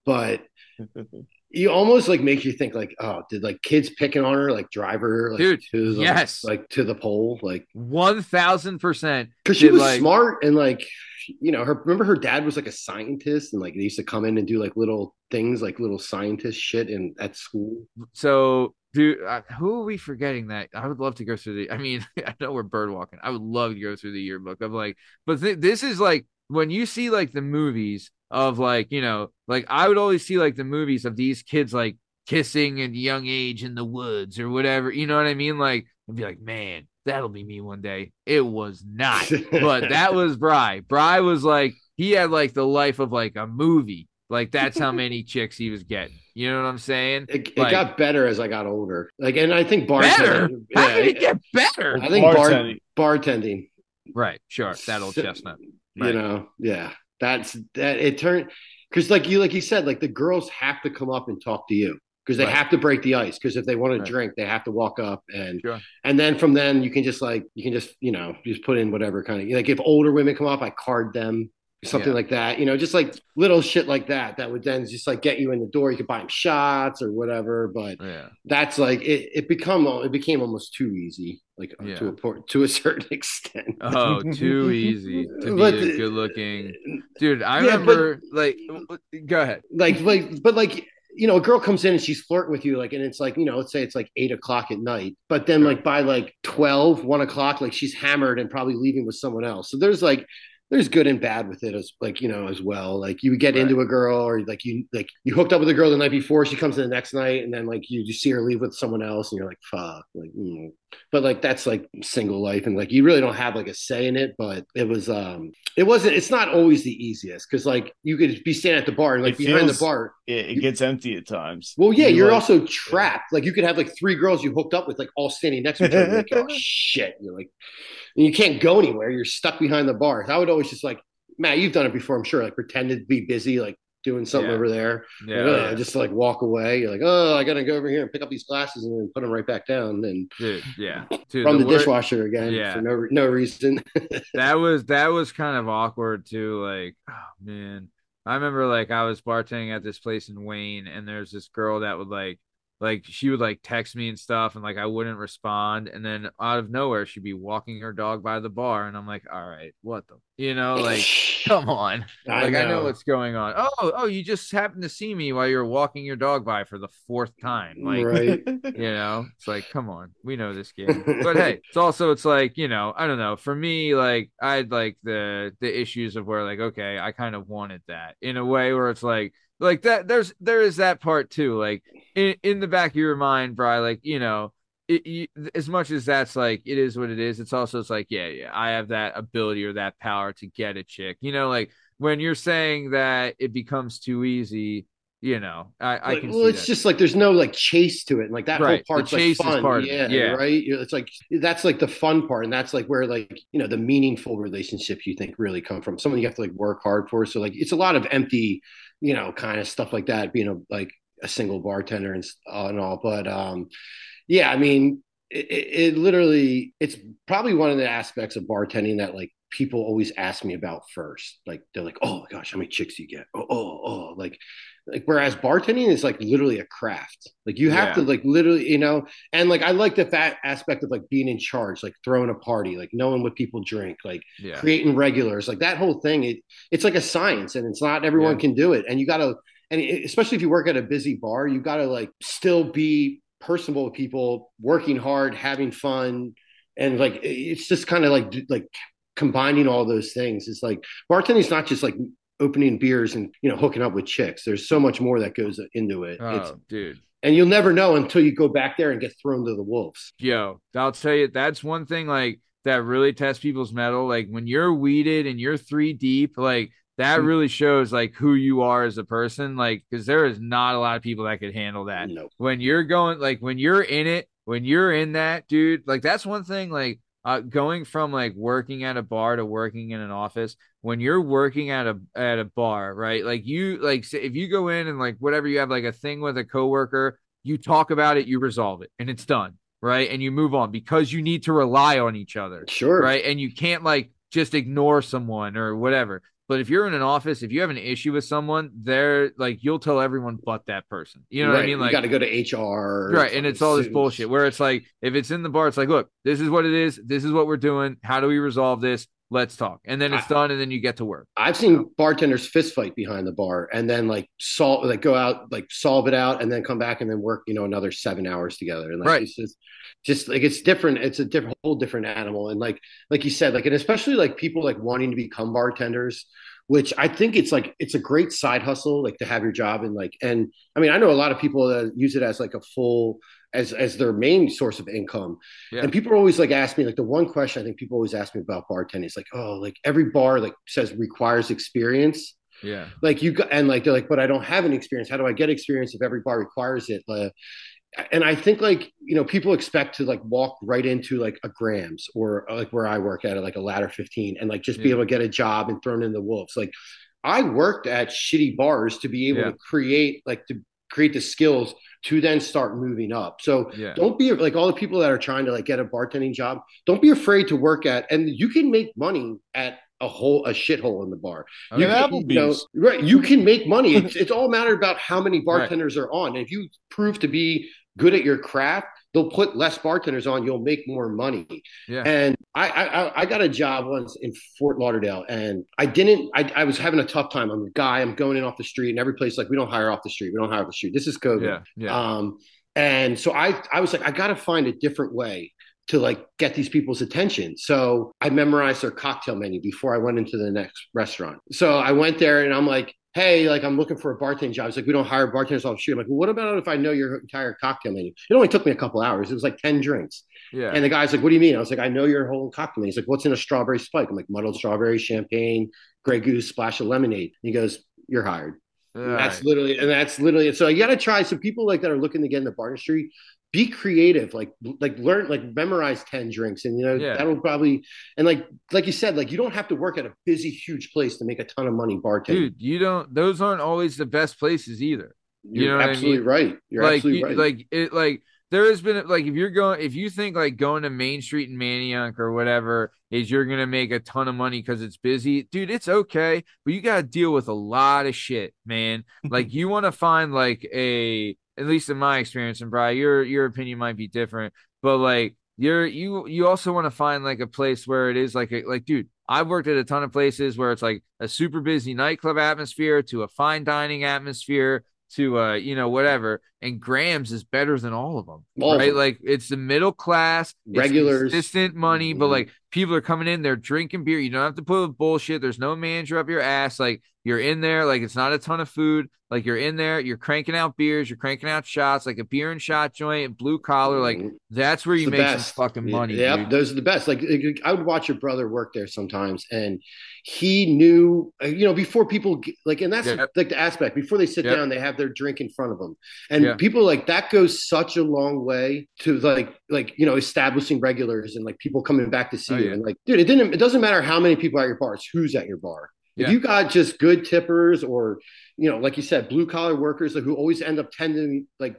but [LAUGHS] you almost like make you think like, oh, did like kids picking on her like drive her like Dude, to the, yes. like to the pole like One thousand percent. because she was like- smart and like you know her remember her dad was like a scientist and like they used to come in and do like little things like little scientist shit in at school So, dude, uh, who are we forgetting that? I would love to go through the. I mean, [LAUGHS] I know we're bird walking. I would love to go through the yearbook of like, but th- this is like when you see like the movies of like, you know, like I would always see like the movies of these kids like kissing at young age in the woods or whatever. You know what I mean? Like, I'd be like, man, that'll be me one day. It was not, but that [LAUGHS] was Bry. Bry was like, he had like the life of like a movie. Like that's how many chicks he was getting. You know what I'm saying? it, it Like- got better as i got older like and i think Better? bartending How yeah, did it get better? i think bar, Bartending. bartending Right, sure. That old So- chestnut. you know yeah that's that it turned because like you like you said like the girls have to come up and talk to you because they Right. have to break the ice because if they want to drink they have to walk up and Sure. and then from then you can just like you can just you know just put in whatever kind of like if older women come up i card them something Yeah. like that. You know, just like little shit like that that would then just like get you in the door. You could buy him shots or whatever, but Yeah. that's like it. It become it became almost too easy, like uh, Yeah. to a to [LAUGHS] a certain extent. Oh, too easy to be But- a good looking uh, dude. I Yeah, but- remember like go ahead. like like but like you know a girl comes in and she's flirting with you like and it's like you know let's say it's like eight o'clock at night but then like by like 12 1 o'clock like she's hammered and probably leaving with someone else so there's like there's good and bad with it as like you know as well like you get Right. into a girl or like you like you hooked up with a girl the night before she comes in the next night and then like you just see her leave with someone else and you're like fuck like mm. But like that's like single life and like you really don't have like a say in it but it was um it wasn't it's not always the easiest because like you could be standing at the bar and like It behind feels- the bar It, it gets empty at times. well, yeah, You, you're like- also trapped. Like you could have like three girls you hooked up with, like all standing next to each other. Like, oh shit! You're like, and you can't go anywhere. You're stuck behind the bar. I would always just like, Matt, you've done it before, I'm sure. Like pretend to be busy, like doing something Yeah. over there. Yeah. Like, "Oh," just like walk away. You're like, oh, I gotta go over here and pick up these glasses and then put them right back down and Dude, yeah. Dude, from the, wor- dishwasher again Yeah. for no no reason. [LAUGHS] that was that was kind of awkward too. Like, oh man, I remember like I was bartending at this place in Wayne, and there's this girl that would like, like she would like text me and stuff, and like I wouldn't respond, and then out of nowhere she'd be walking her dog by the bar, and I'm like, all right, what the, you know, like, [LAUGHS] come on, [LAUGHS] like I know what's going on. Oh, oh, you just happened to see me while you were walking your dog by for the fourth time, like. right. [LAUGHS] You know, it's like, come on, we know this game. But hey, it's also it's like, you know, I don't know. For me, like I'd like the the issues of where like, okay, I kind of wanted that in a way where it's like like that there's there is that part too. Like in in the back of your mind, Bri, like, you know, it, you, as much as that's like it is what it is, it's also it's like, yeah, yeah, I have that ability or that power to get a chick. You know, like when you're saying that it becomes too easy, you know, I, I Like, can well, it's that. just like there's no like chase to it, and like that Right, whole part's chase like fun. part yeah, yeah. right. It's like that's like the fun part, and that's like where like you know the meaningful relationships you think really come from. Someone you have to like work hard for. So like it's a lot of empty, you know, kind of stuff like that. Being a like a single bartender and uh, and all, but um, yeah, I mean, it, it, it literally it's probably one of the aspects of bartending that like people always ask me about first. Like they're like, oh my gosh, how many chicks do you get? Oh, oh, oh, like like whereas bartending is like literally a craft like you have Yeah. to like literally you know and like i like the that aspect of like being in charge like throwing a party like knowing what people drink like yeah. creating regulars like that whole thing it, it's like a science and it's not everyone Yeah. can do it and you gotta and especially if you work at a busy bar you gotta like still be personable with people working hard having fun and like it's just kind of like like combining all those things it's like bartending is not just like opening beers and you know hooking up with chicks there's so much more that goes into it it's, Oh, dude. and you'll never know until you go back there and get thrown to the wolves Yo, I'll tell you, that's one thing like that really tests people's mettle. Like when you're weeded and you're three deep, like that Mm. really shows like who you are as a person. Like, because there is not a lot of people that could handle that. no When you're going, like when you're in it, when you're in that, dude, like that's one thing. Like uh, going from like working at a bar to working in an office. When you're working at a at a bar, right? Like you like say, if you go in and like whatever you have like a thing with a coworker, you talk about it, you resolve it, and it's done right? And you move on because you need to rely on each other, sure right? And you can't like just ignore someone or whatever. But if you're in an office, if you have an issue with someone, they're like you'll tell everyone but that person. You know what I mean? Like you got to go to hr right, and it's all this bullshit where it's like if it's in the bar, it's like, look, this is what it is. This is what we're doing. How do we resolve this? Let's talk. And then it's I- done, and then you get to work. I've seen bartenders fist fight behind the bar and then like solve like go out like solve it out and then come back and then work you know another seven hours together and like Right. it's just just like it's different it's a different whole different animal and like like you said like and especially like people like wanting to become bartenders which I think it's like it's a great side hustle like to have your job and like and I mean I know a lot of people that use it as like a full as as their main source of income Yeah. and people always like ask me like the one question I think people always ask me about bartending is like oh like every bar like says requires experience Yeah. like you got and like they're like but i don't have any experience how do i get experience if every bar requires it uh, and i think like you know people expect to like walk right into like a grams or uh, like where i work at like a ladder 15 and like just be able to get a job and thrown in the wolves like i worked at shitty bars to be able Yeah. to create like to create the skills to then start moving up so Yeah. don't be like all the people that are trying to like get a bartending job don't be afraid to work at and you can make money at a whole a shithole in the bar. Oh, You Get can- you know, right? You can make money. It's, it's all a matter about how many [LAUGHS] bartenders are on. And if you prove to be good at your craft, they'll put less bartenders on. You'll make more money. Yeah. And I, I, I- I got a job once in Fort Lauderdale, and I didn't. I, I was having a tough time. I'm a guy. I'm going in off the street, and every place like we don't hire off the street. We don't hire off the street. This is COVID. Yeah. Yeah. Um, and so I, I was like, I got to find a different way to like get these people's attention. So I memorized their cocktail menu before I went into the next restaurant. So I went there and I'm like, hey, like I'm looking for a bartending job. It's like we don't hire bartenders off the street. I'm like, well, what about if I know your entire cocktail menu? It only took me a couple hours. It was like 10 drinks. yeah. And the guy's like, what do you mean? I was like, I know your whole cocktail menu. He's like, what's in a strawberry spike? I'm like, muddled strawberry, champagne, Grey Goose, splash of lemonade. And he goes, you're hired. That's right. literally, and that's literally it. So you got to try. Some people like that are looking to get in the bar industry. Be creative, like like learn, like memorize ten drinks, and you know Yeah. that'll probably and like like you said, like you don't have to work at a busy, huge place to make a ton of money bartending. Dude, you don't. Those aren't always the best places either. You're you know what I absolutely mean? right. You're like, absolutely you- right. like it, like there has been like if you're going, if you think like going to Main Street in Manayunk or whatever is you're gonna make a ton of money because it's busy, dude. It's okay, but you got to deal with a lot of shit, man. [LAUGHS] like you want to find like a, at least in my experience, and Brian, your your opinion might be different, but like you're you you also want to find like a place where it is like a like dude i've worked at a ton of places where it's like a super busy nightclub atmosphere to a fine dining atmosphere to uh you know whatever and grams is better than all of them All of right them. like it's the middle class regular consistent money but Mhm. like people are coming in they're drinking beer you don't have to put with bullshit there's no manager up your ass like you're in there like it's not a ton of food like you're in there you're cranking out beers you're cranking out shots like a beer and shot joint blue collar like Mhm. that's where It's you make some best. fucking money Yeah, dude. those are the best. Like, I would watch your brother work there sometimes, and he knew, uh, you know, before people like, and that's Yep. like the aspect. Before they sit Yep. down, they have their drink in front of them, and Yeah. people like that goes such a long way to like like you know establishing regulars and like people coming back to see Oh, you. yeah. And like, dude, it didn't. It doesn't matter how many people are at your bar; it's who's at your bar. Yeah. If you got just good tippers, or you know, like you said, blue collar workers like, who always end up tending like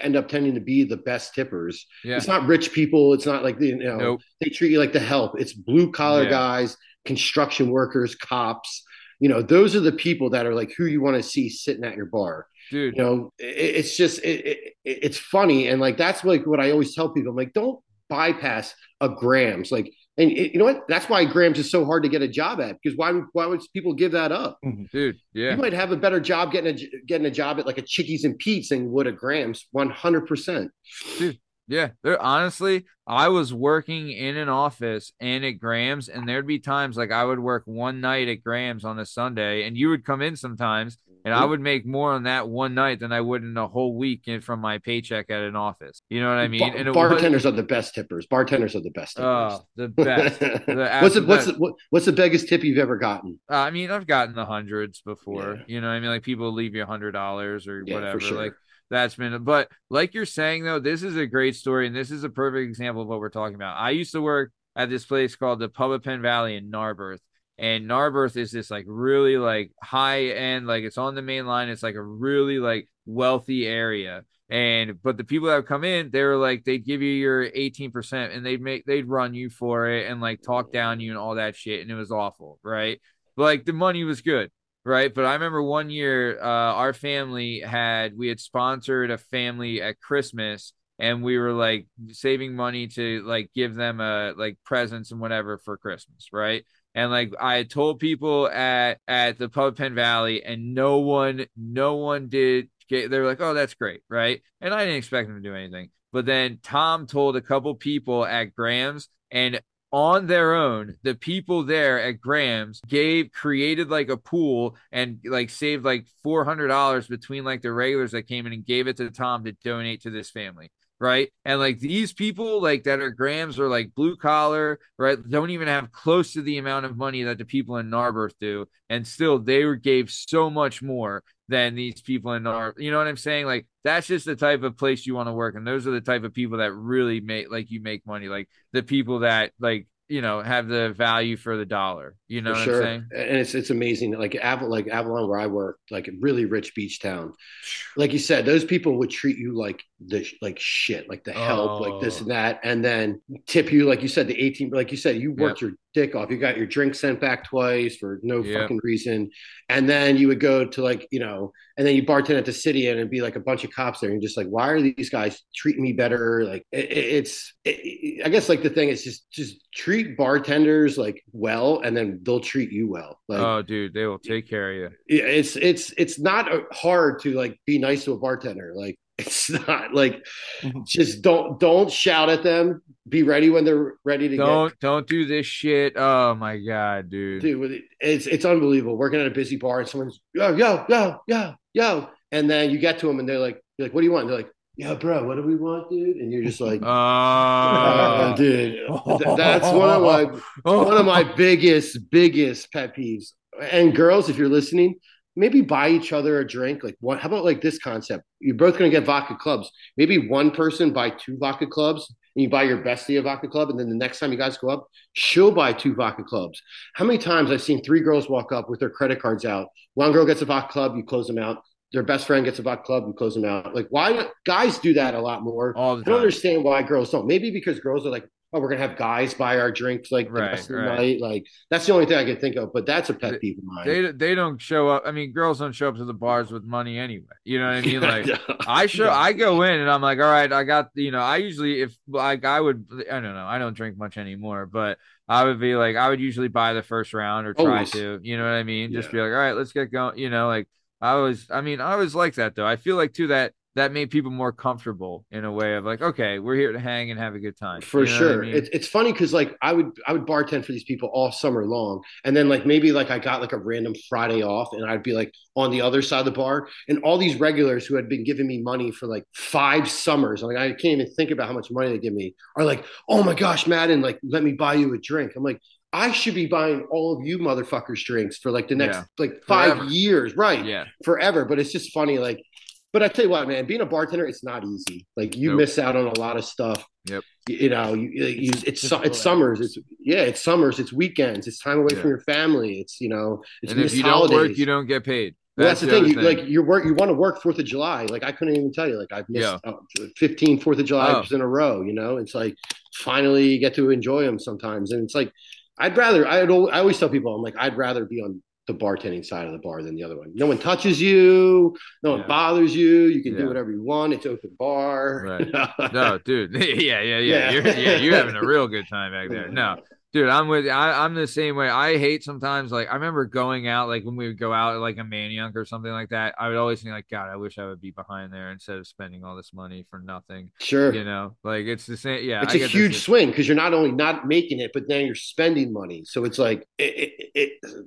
end up tending to be the best tippers. yeah It's not rich people. It's not like the you know nope they treat you like the help. It's blue collar Yeah. guys, construction workers, cops. You know, those are the people that are like who you want to see sitting at your bar. dude You know, it, it's just it, it, it's funny, and like that's like what I always tell people. I'm like, don't bypass a Grams. Like, and it, you know what? That's why Grams is so hard to get a job at because why would why would people give that up? Mm-hmm. dude yeah You might have a better job getting a getting a job at like a Chickies and Pete's than you would a Grams. One hundred percent. Yeah, there honestly, I was working in an office and at Grams, and there'd be times like I would work one night at Grams on a Sunday, and you would come in sometimes, and I would make more on that one night than I would in a whole week from my paycheck at an office. You know what I mean? Bar- bartenders are the best tippers. Bartenders are the best tippers. oh, the best. [LAUGHS] The what's the what's best. the, what's the biggest tip you've ever gotten? Uh, I mean, I've gotten the hundreds before. Yeah. You know, what I mean, like people leave you a hundred dollars or Yeah, whatever. sure. Like that's been, but like you're saying though, this is a great story, and this is a perfect example of what we're talking about. I used to work at this place called the Pub of Penn Valley in Narberth, and Narberth is this like really like high end, like it's on the main line. It's like a really like wealthy area. And but the people that come in, they were like they'd give you your 18% and they'd make they'd run you for it and like talk down you and all that shit. And it was awful, right? Like the money was good, right? But I remember one year, uh, our family had we had sponsored a family at Christmas and we were like saving money to like give them a like presents and whatever for Christmas, right? And like I had told people at at the pub Penn Valley, and no one, no one did. Get, they were like, "Oh, that's great," right? And I didn't expect them to do anything. But then Tom told a couple people at Graham's, and on their own, the people there at Graham's gave created like a pool and like saved like four hundred dollars between like the regulars that came in and gave it to Tom to donate to this family right? And like these people, like that are Grams or like blue collar, right? Don't even have close to the amount of money that the people in Narberth do, and still they were gave so much more than these people in Nar. You know what I'm saying? Like that's just the type of place you want to work, and those are the type of people that really make like you make money, like the people that like you know have the value for the dollar. You know what sure. I'm saying? And it's it's amazing. Like like Avalon, where I work, like a really rich beach town. Like you said, those people would treat you like the like shit, like the help, like this Oh. and that, and then tip you like you said the eighteen, like you said you worked your dick off. You got your drink sent back twice for no Yep. fucking reason, and then you would go to like you know, and then you bartend at the city and it'd be like a bunch of cops there, and just like, why are these guys treating me better? Like it, it- it's, it, I guess like the thing is just just treat bartenders like well, and then they'll treat you well. Like oh, dude, they will take care of you. yeah, it's it's it's not uh, hard to like be nice to a bartender like it's not like Mhm. just don't don't shout at them be ready when they're ready to go. Don't don't do this shit. Oh my god, dude. dude it's it's unbelievable working at a busy bar and someone's yo yo yo yo yo and then you get to them and they're like you're like what do you want and they're like yo bro what do we want dude and you're just like Oh, [LAUGHS] "Uh, [LAUGHS] dude that's one of my [LAUGHS] one of my biggest biggest pet peeves and girls if you're listening maybe buy each other a drink like what how about like this concept? You're both going to get vodka clubs. Maybe one person buy two vodka clubs and you buy your bestie a vodka club and then the next time you guys go up she'll buy two vodka clubs. How many times i've seen three girls walk up with their credit cards out? One girl gets a vodka club you close them out. Their best friend gets a vodka club you close them out. Like why guys do that a lot more? I don't understand why girls don't. Maybe because girls are like, oh, we're gonna have guys buy our drinks like the Right, rest of the right. night. Like that's the only thing I can think of. But that's a pet peeve of mine. They they don't show up. I mean, girls don't show up to the bars with money anyway. You know what I mean? [LAUGHS] Like I show, Yeah. I go in and I'm like, all right, I got, you know, I usually, if like I would, I don't know, I don't drink much anymore, but I would be like, I would usually buy the first round or try Always. to, you know what I mean? Just be like, all right, let's get going, you know, like I was, I mean, I was like that though. I feel like too that that made people more comfortable in a way of like, okay, we're here to hang and have a good time. for You know what I sure. mean? It's it's funny because like I would I would bartend for these people all summer long, and then like maybe like I got like a random Friday off, and I'd be like on the other side of the bar, and all these regulars who had been giving me money for like five summers, like I can't even think about how much money they give me, are like, oh my gosh, Madden, like let me buy you a drink. I'm like. I should be buying all of you motherfuckers drinks for like the next Yeah. like five Forever. years, right? yeah. forever. But it's just funny, like. But I tell you what, man, being a bartender, it's not easy. Like you Nope. miss out on a lot of stuff. Yep. You, you know, you, you it's su- it's summers. It's yeah, it's summers. It's weekends. It's time away Yeah. from your family. It's you know, it's And if missed you don't work, you don't get paid. Well, that's, the other thing. You, like you work, you want to work Fourth of July. Like I couldn't even tell you. Like I've missed Yeah. uh, 15 Fourth of July Oh. in a row. You know, it's like finally you get to enjoy them sometimes, and it's like I'd rather. I'd, al- I always tell people, I'm like, I'd rather be on the bartending side of the bar than the other one. No one touches you. No one bothers you. You can Yeah. do whatever you want. It's open bar. Right. [LAUGHS] No, dude. yeah, [LAUGHS] yeah, yeah. Yeah. You're, yeah, you're having a real good time back there. No, dude, I'm with. I, I'm the same way. I hate sometimes. Like I remember going out, like when we would go out like a maniac or something like that. I would always think like, God, I wish I would be behind there instead of spending all this money for nothing. Sure. You know, like it's the same. Yeah, it's I a huge swing because you're not only not making it, but then you're spending money. So it's like it, it, it.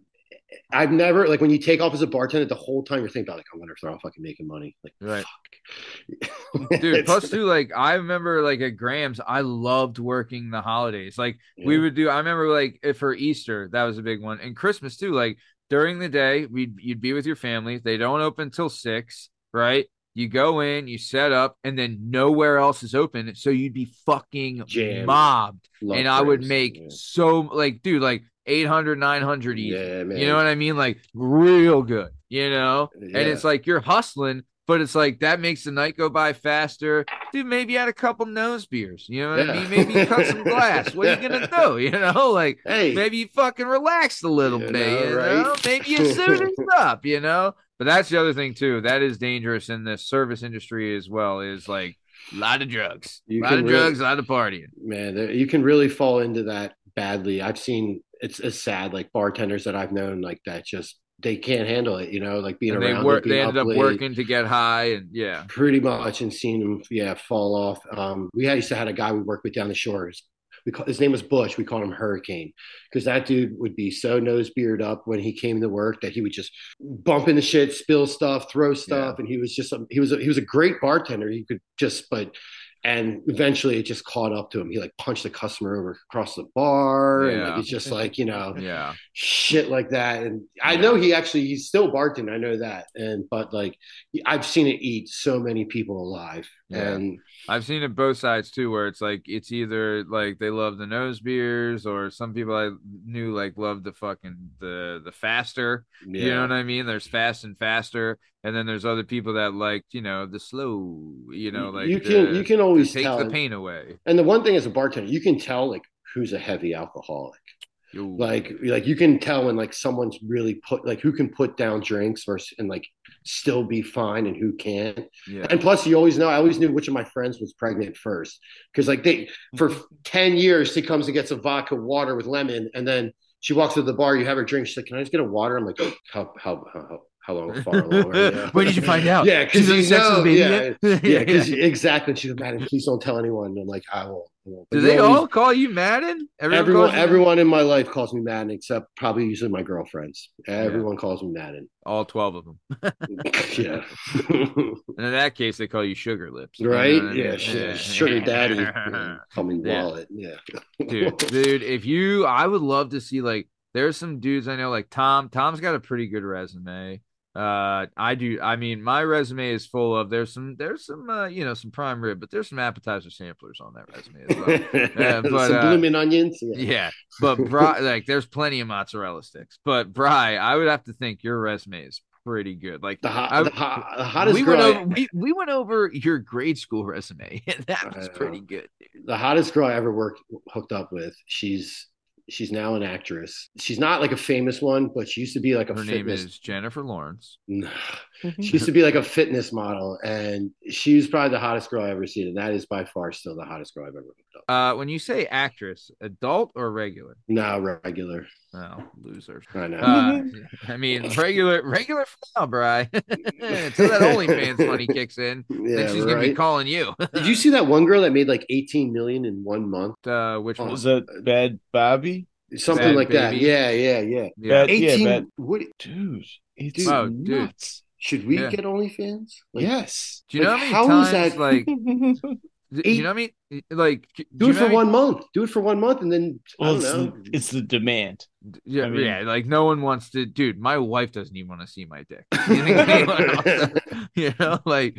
I've never like when you take off as a bartender, the whole time you're thinking about like, I wonder if they're all fucking making money. Like, Right. fuck. [LAUGHS] Dude, plus too, like I remember like at Graham's, I loved working the holidays. Like we would do. I remember like if for Easter, that was a big one, and Christmas too. Like during the day, we'd you'd be with your family. They don't open till six, right? You go in, you set up, and then nowhere else is open, so you'd be fucking Jammed. mobbed. Love and I would make Yeah. so like, dude, like 800, 900 easy. Yeah, man. You know what I mean? Like real good, you know? Yeah. And it's like you're hustling, but it's like that makes the night go by faster. Dude, maybe you had a couple nose beers. You know what I mean? Maybe you cut some glass. What are you gonna [LAUGHS] do? You know, [LAUGHS] like hey, maybe you fucking relaxed a little You bit, know, you right? know? Maybe [LAUGHS] you suited up, you know. But that's the other thing too. That is dangerous in the service industry as well. Is like a lot of drugs, a lot of really- drugs, a lot of partying. man, you can really fall into that badly. I've seen it's, it's sad, like bartenders that I've known, like that just they can't handle it. You know, like being And they around. work. being They ended up late. working to get high, and yeah, pretty much and seen him yeah fall off um we had used to had a guy we worked with down the shores we call, his name was bush we called him hurricane because that dude would be so nose beard up when he came to work that he would just bump into shit spill stuff throw stuff and he was just a, he was a, he was a great bartender he could just but and eventually it just caught up to him he like punched the customer over across the bar and Yeah. like it's just like you know yeah. shit like that. And I know he actually he's still barking. I know that. And but like I've seen it eat so many people alive. Yeah. And I've seen it both sides too, where it's like it's either like they love the nose beers, or some people I knew like love the fucking the the faster. yeah, You know what I mean? There's fast and faster, and then there's other people that like you know the slow, you know, like you can the- you can always take tell. the pain away. And the one thing as a bartender, you can tell like who's a heavy alcoholic. Yo. Like like you can tell when like someone's really put like who can put down drinks versus and like still be fine and who can't. yeah, And plus, you always know. I always knew which of my friends was pregnant first because, like, they for mm-hmm. ten years she comes and gets a vodka water with lemon, and then she walks to the bar. You have her drink. She's like, "Can I just get a water?" I'm like, "How how how how long [LAUGHS] far along are you?" when did you find out? Yeah, because you having sex with know, baby yeah, [LAUGHS] yeah, because exactly. She's like, "Madden, please don't tell anyone." I'm like, "I won't." I won't." Do they always- all call you Madden? Everyone, you- everyone in my life calls me Madden, except probably usually my girlfriends. Everyone calls me Madden. all twelve of them. [LAUGHS] yeah, And in that case, they call you Sugar Lips. You know right. I mean? Yeah, sugar daddy, yeah, call me Yeah. wallet. Yeah, dude, dude, if you, I would love to see like there's some dudes I know like Tom. Tom's got a pretty good resume. Uh, I do. I mean, my resume is full of there's some there's some uh, you know some prime rib, but there's some appetizer samplers on that resume as well. [LAUGHS] Yeah, but, some uh, blooming onions. Yeah. yeah, but Bry, [LAUGHS] like there's plenty of mozzarella sticks. But Bry, I would have to think your resume is pretty good. Like The, hot, I- the, hot, the hottest we girl, went I- over we, we went over your grade school resume, [LAUGHS] and that was pretty good. dude. the hottest girl I ever worked hooked up with. She's she's now an actress. She's not like a famous one, but she used to be like a Her name fitness. is Jennifer Lawrence. Mm-hmm. She used to be like a fitness model, and she was probably the hottest girl I ever seen, and that is by far still the hottest girl I've ever hooked up. Uh, when you say actress, adult or regular? No, regular, Oh, loser. I know. Uh, [LAUGHS] I mean, regular, regular for now, Bry. [LAUGHS] Until that OnlyFans money kicks in, yeah, then she's gonna be calling you. [LAUGHS] Did you see that one girl that made like 18 million in one month? uh, which Oh, one? Was that Bhad Bhabie? Something Bad like that. Yeah, yeah, yeah. Yeah. Bad- Yeah, 18. but- what Dude, it's Oh, dude. should we Yeah. get OnlyFans? Like, yes. Do you know how many how is times that- like? Do Eight- you know what I mean? Like, do Do it for how many- one month. Do it for one month, and then I Well, don't it's know. the, it's the demand. Yeah, I mean- yeah. Like, no one wants to, dude. My wife doesn't even want to see my dick. [LAUGHS] You think anyone [LAUGHS] you know, like,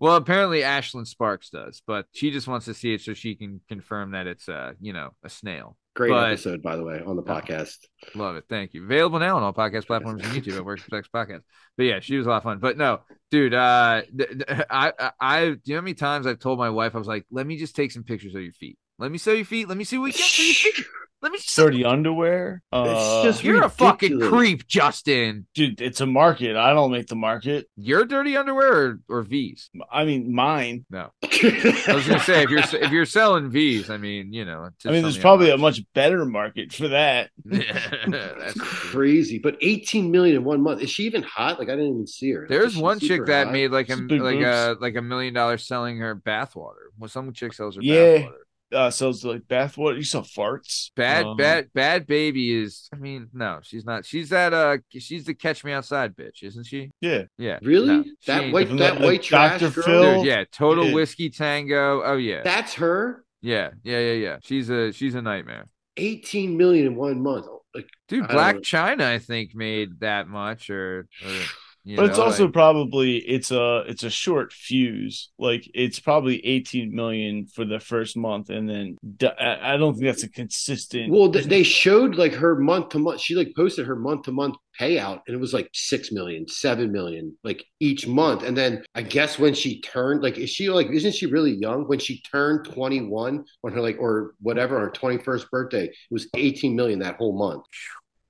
well, apparently Ashlyn Sparks does, but she just wants to see it so she can confirm that it's, uh, you know, a snail. Great but- episode, by the way, on the podcast. Love it. Thank you. Available now on all podcast platforms and YouTube at Working Perspectives Podcast. But yeah, she was a lot of fun. But no, dude, uh, [LAUGHS] I, I, I, do you know how many times I've told my wife, I was like, let me just take some pictures of your feet. Let me see your feet. Let me see what you get for your [LAUGHS] feet. Let me just. Dirty underwear. Uh, just- You're a fucking creep, Justin. dude, it's a market. I don't make the market. Your dirty underwear or, or V's? I mean, mine. No, I was gonna say if you're if you're selling V's, I mean, you know, I mean, there's probably a much better market for that. [LAUGHS] That's crazy, but 18 million in one month. Is she even hot? Like I didn't even see her. There's one chick that hot? made like a like boobs. a like a million dollars selling her bathwater. Well, some chick sells her Yeah. bathwater. Uh, sells like bathwater. You saw farts. Bad, Um, bad, Bhad Bhabie is. I mean, no, she's not. She's that. Uh, she's the catch me outside bitch, isn't she? Yeah. Yeah. Really? No, that white that that, white trash Dr. girl? Phil? Dude, yeah, total Yeah. whiskey tango. Oh yeah, That's her. yeah, yeah, yeah, yeah. She's a she's a nightmare. 18 million in one month. Like Dude, I Black know. China, I think, made that much, or, or you But it's also like- probably it's a it's a short fuse. Like it's probably 18 million for the first month, and then I don't think that's a consistent. well, th- they showed like her month to month. She like posted her month to month payout, and it was like six million, seven million, like each month. And then I guess when she turned, like, is she like, isn't she really young? When she turned 21 on her like or whatever on her 21st birthday, it was 18 million that whole month.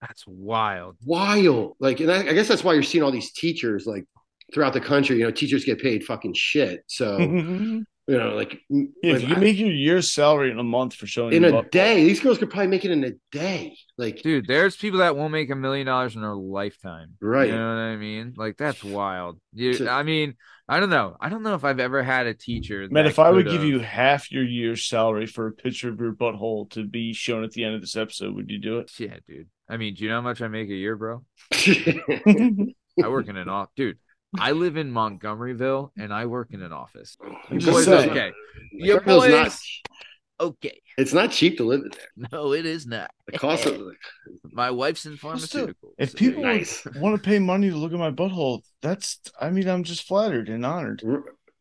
That's wild. wild. Like, and I, I guess that's why you're seeing all these teachers like throughout the country. You know, teachers get paid fucking shit. So [LAUGHS] you know, like, m- if like, you I- make your year's salary in a month for showing in a butt- day, these girls could probably make it in a day. Like, Dude, there's people that won't make a million dollars in their lifetime. Right. You know what I mean? Like that's wild. You, So- I mean, I don't know. I don't know if I've ever had a teacher. Man, if I would could've- give you half your year's salary for a picture of your butthole to be shown at the end of this episode, would you do it? Yeah, dude. I mean, do you know how much I make a year, bro? I work in an [LAUGHS] office, dude. I live in Montgomeryville and I work in an office. You boys, saying. okay. You Montgomeryville's boys, not, okay. it's not cheap to live in there. [LAUGHS] No, it is not. The cost of My wife's in Well, still, pharmaceuticals. If so people Nice. [LAUGHS] want to pay money to look at my butthole, that's I mean, I'm just flattered and honored.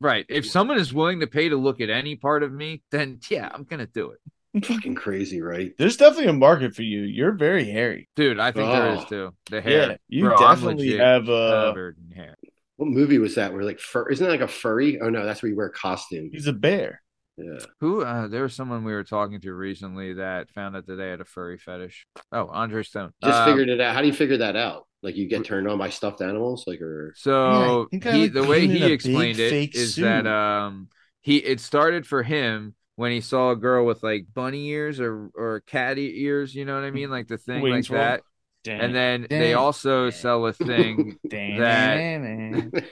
right, if someone is willing to pay to look at any part of me, then yeah, I'm gonna do it, fucking crazy, right? There's definitely a market for you. You're very hairy. dude. I think there is Oh. too. The hair, Yeah, you Bro, definitely have uh covered in hair. What movie was that? Where like fur? Isn't that like a furry? Oh no, that's where you wear a costume. He's a bear. Yeah. Who? Uh, there was someone we were talking to recently that found out that they had a furry fetish. Oh, Andre Stone. Just Um, figured it out. How do you figure that out? Like you get turned on by stuffed animals, like or So think I he, like the way he explained it is suit. that um he it started for him when he saw a girl with like bunny ears or or cat ears, you know what I mean, like the thing Wings like roll. that. Dang. And then they Dang. also sell a thing [LAUGHS] Dang, that- [LAUGHS] dang, dang.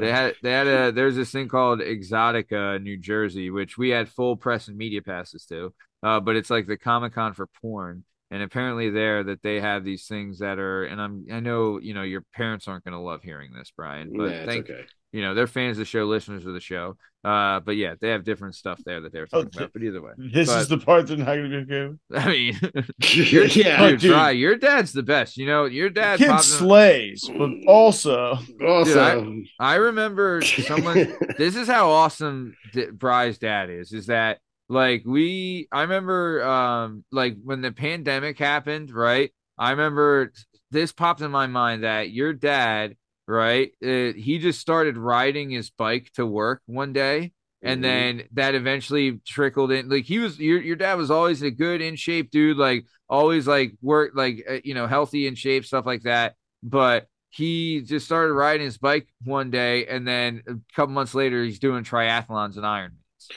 They had they had a there's this thing called Exxxotica New Jersey, which we had full press and media passes to. Uh, but it's like the Comic Con for porn. And apparently there that they have these things that are and I'm I know, you know, your parents aren't gonna love hearing this, Brian, but yeah, thank okay. You know, they're fans of the show, listeners of the show. Uh, but yeah, they have different stuff there that they were talking Okay. about. But either way, this but- is the part they're not going to be okay with. [LAUGHS] I mean, [LAUGHS] yeah. dude, dude. try. Your dad's the best. You know, your dad. Kid popped in- slays, but also Also, I remember someone. [LAUGHS] this is how awesome D- Bry's dad is. Is that like we? I remember, um, like when the pandemic happened, right? I remember this popped in my mind that your dad, right? Uh, he just started riding his bike to work one day. And Mhm. then that eventually trickled in. Like he was, your your dad was always a good in shape dude. Like always, like work, like uh, you know, healthy in shape, stuff like that. But he just started riding his bike one day, and then a couple months later, he's doing triathlons and Ironmans.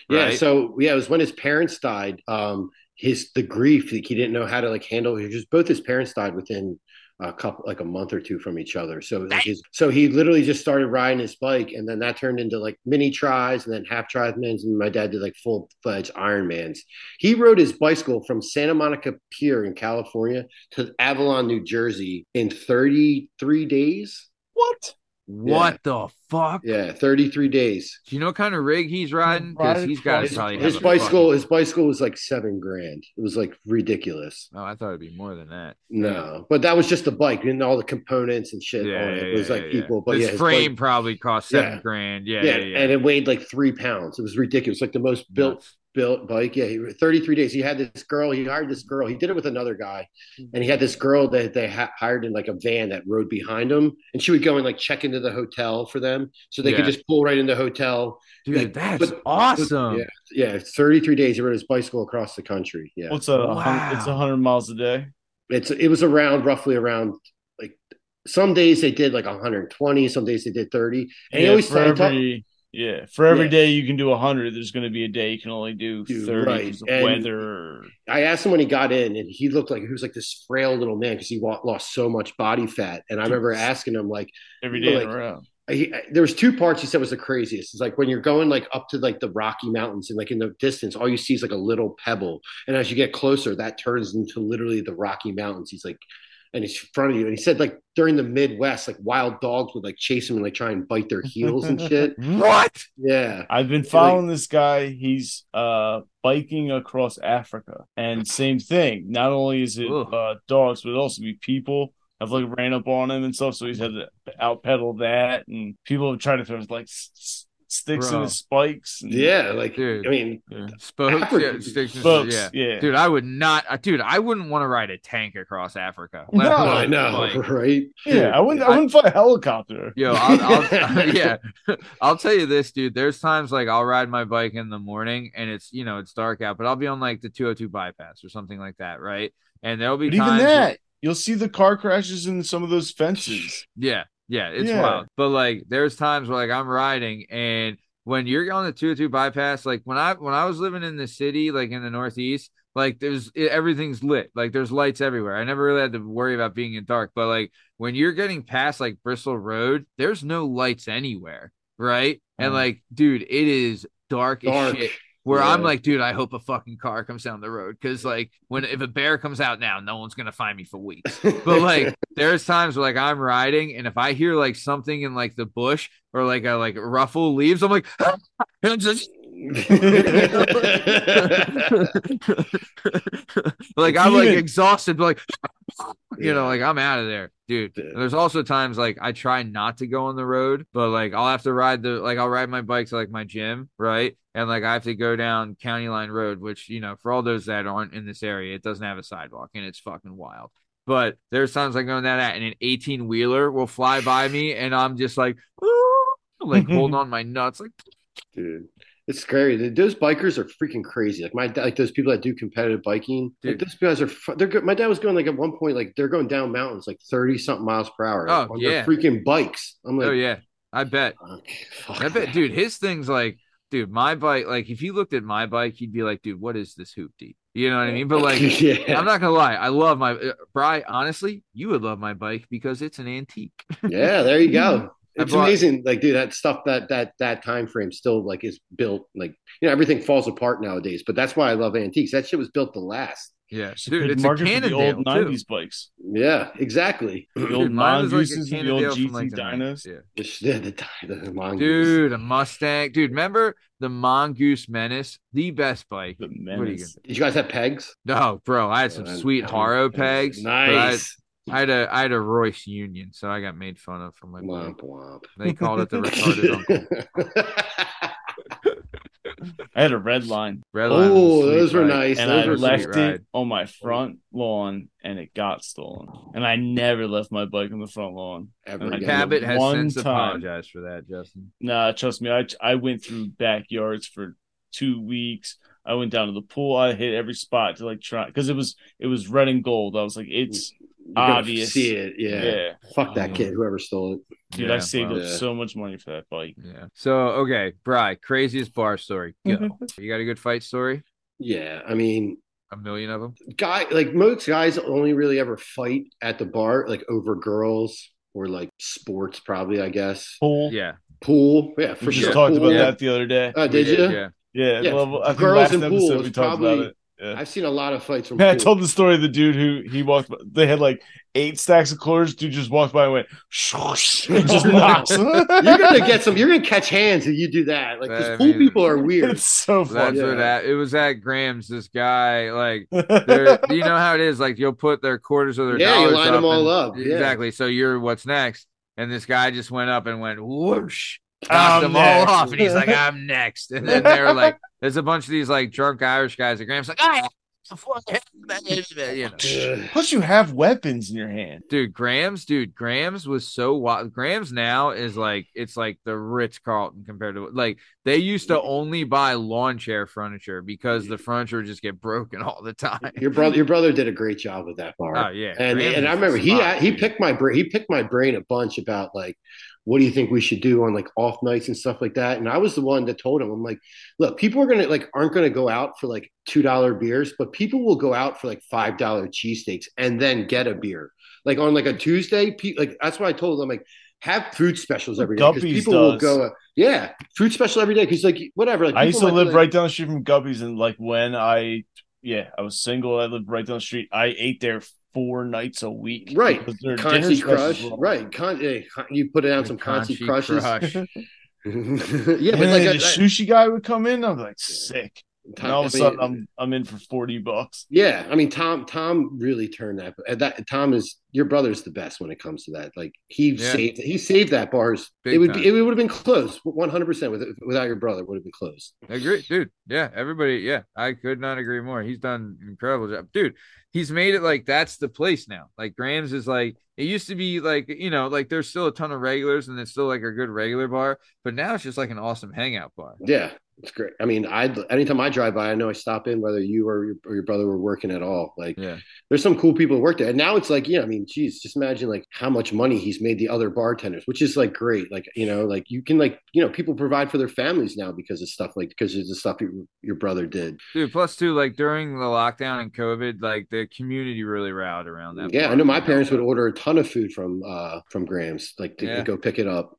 Yeah, so yeah, it was when his parents died. Um, his the grief like, he didn't know how to like handle. Just both his parents died within a couple like a month or two from each other. So like his, so he literally just started riding his bike, and then that turned into like mini tries, and then half triathlons, and my dad did like full fledged Ironmans. He rode his bicycle from Santa Monica Pier in California to Avalon, New Jersey, in thirty three days. what? What the fuck? Yeah, thirty three days. Do you know what kind of rig he's riding? Because he's got to His, probably his bicycle, fucking- his bicycle was like seven grand. It was like ridiculous. Oh, I thought it'd be more than that. No, but that was just the bike and all the components and shit Yeah, on it. yeah, It was yeah, like yeah. people, but His yeah, his frame bike- probably cost seven Yeah. grand. Yeah, yeah, yeah, yeah. and it weighed like three pounds. It was ridiculous. Like the most built Nuts. Built bike. Yeah, he, 33 days. He had this girl. He hired this girl. He did it with another guy, mm-hmm. and he had this girl that they ha- hired in like a van that rode behind him, and she would go and like check into the hotel for them, so they could just pull right into the hotel. Dude, like, that's but- awesome. Yeah, yeah. 33 days. He rode his bicycle across the country. Yeah, What's a Wow. it's a hundred miles a day. it's it was around roughly around like some days they did like 120 some days they did 30 and he always for every yeah for every Yeah. day you can do a hundred. There's going to be a day you can only do thirty right. of weather. i asked him when he got in and he looked like he was like this frail little man because he lost so much body fat and i remember asking him like Every day like- in a row. he, there was two parts he said was the craziest it's like when you're going like up to like the rocky mountains and like in the distance all you see is like a little pebble and as you get closer that turns into literally the rocky mountains he's like and he's in front of you and he said like during the midwest like wild dogs would like chase him and like try and bite their heels and shit [LAUGHS] What? yeah I've been following this guy. He's uh biking across Africa, and same thing. Not only is it Ugh. uh dogs, but it also be people have like ran up on him and stuff. So he's had to out pedal that, and people have tried to throw like s- s- sticks in Bro. his spikes. And Yeah, like Dude. I mean, Spokes, Africa- yeah, sticks and- spokes. yeah. Yeah, Dude, I would not, uh, dude. I wouldn't want to ride a tank across Africa. No, let I know, like- [LAUGHS] right? yeah. I wouldn't. I, I- wouldn't fly a helicopter. Yo, I'll, I'll [LAUGHS] [LAUGHS] yeah, I'll tell you this, dude. There's times like I'll ride my bike in the morning and it's you know it's dark out, but I'll be on like the 202 bypass or something like that, right? And there'll be But even times, where- that, you'll see the car crashes in some of those fences. yeah, yeah, it's Yeah. wild. But like, there's times where like I'm riding and when you're on the 202 bypass, like when I when I was living in the city, like in the Northeast, like there's it, everything's lit, like there's lights everywhere. I never really had to worry about being in dark, but like when you're getting past like Bristol Road, there's no lights anywhere, right? And Mhm. like, dude, it is dark, Dark. as shit. Where I'm like, dude, I hope a fucking car comes down the road. Because like when if a bear comes out now, no one's gonna find me for weeks. [LAUGHS] But like, there's times where like I'm riding, and if I hear like something in like the bush or like a like ruffle leaves, I'm like, [LAUGHS] and I'm just [LAUGHS] [LAUGHS] like I'm like exhausted, but like you know, like I'm out of there, dude. There's also times like I try not to go on the road, but like I'll have to ride the like I'll ride my bike to like my gym, right? And like I have to go down County Line Road, which you know, for all those that aren't in this area, it doesn't have a sidewalk and it's fucking wild. But there's times I go down that and an 18 wheeler will fly by me and I'm just like, "Ooh," [LAUGHS] like holding on my nuts, like dude. It's scary. Those bikers are freaking crazy. Like my like those people that do competitive biking. Like those guys are. They're good. My dad was going like at one point, like they're going down mountains like thirty something miles per hour Oh, on yeah. their freaking bikes. I'm like, oh yeah, I bet. fuck I bet, dude, his thing's like, dude, my bike, like, if you looked at my bike, you'd be like, dude, what is this hoop hoopty? You know what I mean? But like, [LAUGHS] yeah, I'm not gonna lie, I love my uh, Bry. Honestly, you would love my bike because it's an antique. yeah. There you go. [LAUGHS] I It's bought- amazing. Like, dude, that stuff that that that time frame still like is built. Like, you know, everything falls apart nowadays. But that's why I love antiques. That shit was built to last. Yeah, It's a dude, good it's a market for the Cannondale old too. '90s bikes. Yeah, exactly. [CLEARS THROAT] The old mine was like and the old Cannondale from GT like the Yeah. The, the, the, the mongoose. Dude, a Mustang. Dude, remember the Mongoose Menace? The best bike. The What are you menace. gonna Did you guys have pegs? No, bro, I had some Uh, sweet Haro pegs. but I, Nice. I had a I had a Royce Union, so I got made fun of for my bike. Womp womp. They called it the [LAUGHS] retarded uncle. I had a red line, Red Line was oh, sweet those were ride. nice. and those I left sweet. sweet it ride. on my front lawn, and it got stolen. And I never left my bike on the front lawn. Ever And I again. Cabot has One since time. apologized for that, Justin. Nah, trust me, I I went through backyards for two weeks. I went down to the pool. I hit every spot to like try because it was it was red and gold. I was like, it's You're gonna obvious. See it. Yeah. yeah, Fuck that kid. Um, whoever stole it. dude. Yeah, I saved well, up Yeah. so much money for that bike. Yeah. So okay, Bry, craziest bar story. Go. Mm-hmm. you got a good fight story? Yeah. I mean, A million of them. guy like most guys only really ever fight at the bar, like over girls or like sports, probably. I guess Pool. Yeah. pool. Yeah, for we just sure. talked Pool. about Yeah. that the other day. Oh, did We you? Yeah. Yeah, Yeah, well, I think girls last and episode pool we is talked about probably- it. Yeah. I've seen a lot of fights from Man, I told the story of the dude who he walked. by- They had like eight stacks of quarters. Dude just walked by and went, and just [LAUGHS] knocks. you're gonna get some. You're gonna catch hands if you do that. Like, I because pool mean- people are weird. It's so That's funny. what that. It was at Graham's. This guy, like, [LAUGHS] you know how it is. Like, you'll put their quarters or their Yeah, you line up them all and- up, yeah. Exactly. So you're what's next, and this guy just went up and went whoosh, knocked I'm them next. all off, and he's like, "I'm next." And then they're like, [LAUGHS] "There's a bunch of these like drunk Irish guys." And Graham's like, ah, [LAUGHS] "I." You know. Plus, you have weapons in your hand. Dude, Graham's, dude, Graham's was so wild. Graham's now is like it's like the Ritz Carlton compared to like they used to only buy lawn chair furniture because the furniture would just get broken all the time. Your brother, your brother did a great job with that bar. Oh yeah, and Graham's and I remember he spot, he dude. picked my brain he picked my brain a bunch about like what do you think we should do on like off nights and stuff like that and I was the one that told him I'm like look people are gonna like aren't gonna go out for like two dollar beers but people will go out for like five dollar cheesesteaks and then get a beer like on like a Tuesday pe- like that's what I told them like have food specials every day because people will go uh, yeah food special every day because like whatever like I used to live like- right down the street from Guppies, and like when I, yeah, I was single. I lived right down the street. I ate there four nights a week. Right. because their dinner Concy specials Crush, right? Con- con- you put it down some Concy Conchi Crushes. Crush. [LAUGHS] [LAUGHS] yeah, but then like the I- I- sushi guy would come in. I'm like sick. And all of a I mean, sudden, I'm I'm in for forty bucks. yeah, I mean, Tom, Tom really turned that. That Tom is your brother's the best when it comes to that. Like he Yeah. saved, he saved that bars. Big it would time. be, it would have been closed, one hundred percent. Without your brother, would have been closed. I agree, dude. Yeah, everybody. Yeah, I could not agree more. He's done an incredible job, dude. He's made it like that's the place now. Like Graham's is like it used to be like you know like there's still a ton of regulars and it's still like a good regular bar, but now it's just like an awesome hangout bar. Yeah, it's great. I mean, I anytime I drive by, I know I stop in whether you or your, or your brother were working at all. Like, Yeah, there's some cool people who work there. And now it's like, yeah, I mean, geez, just imagine like how much money he's made the other bartenders, which is like great. Like, you know, like you can like, you know, people provide for their families now because of stuff like because of the stuff your, your brother did. dude. Plus, too, like during the lockdown and COVID, like the community really rallied around that. Yeah. I know my parents would order a ton of food from uh from Graham's, like to Yeah. go pick it up.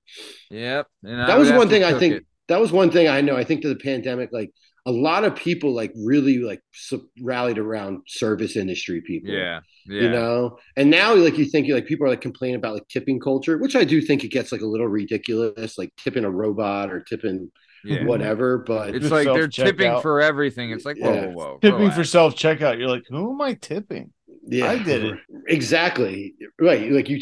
Yep, That was one thing I think it. that was one thing I know. I think to the pandemic, like a lot of people like really like su- rallied around service industry people. Yeah, yeah. you know and now like you think like people are like complaining about like tipping culture which i do think it gets like a little ridiculous like tipping a robot or tipping yeah. whatever but It's like they're tipping for everything. It's like whoa, Yeah. whoa, whoa. Tipping relax. for self checkout. You're like, who am I tipping? yeah I did it. exactly right like you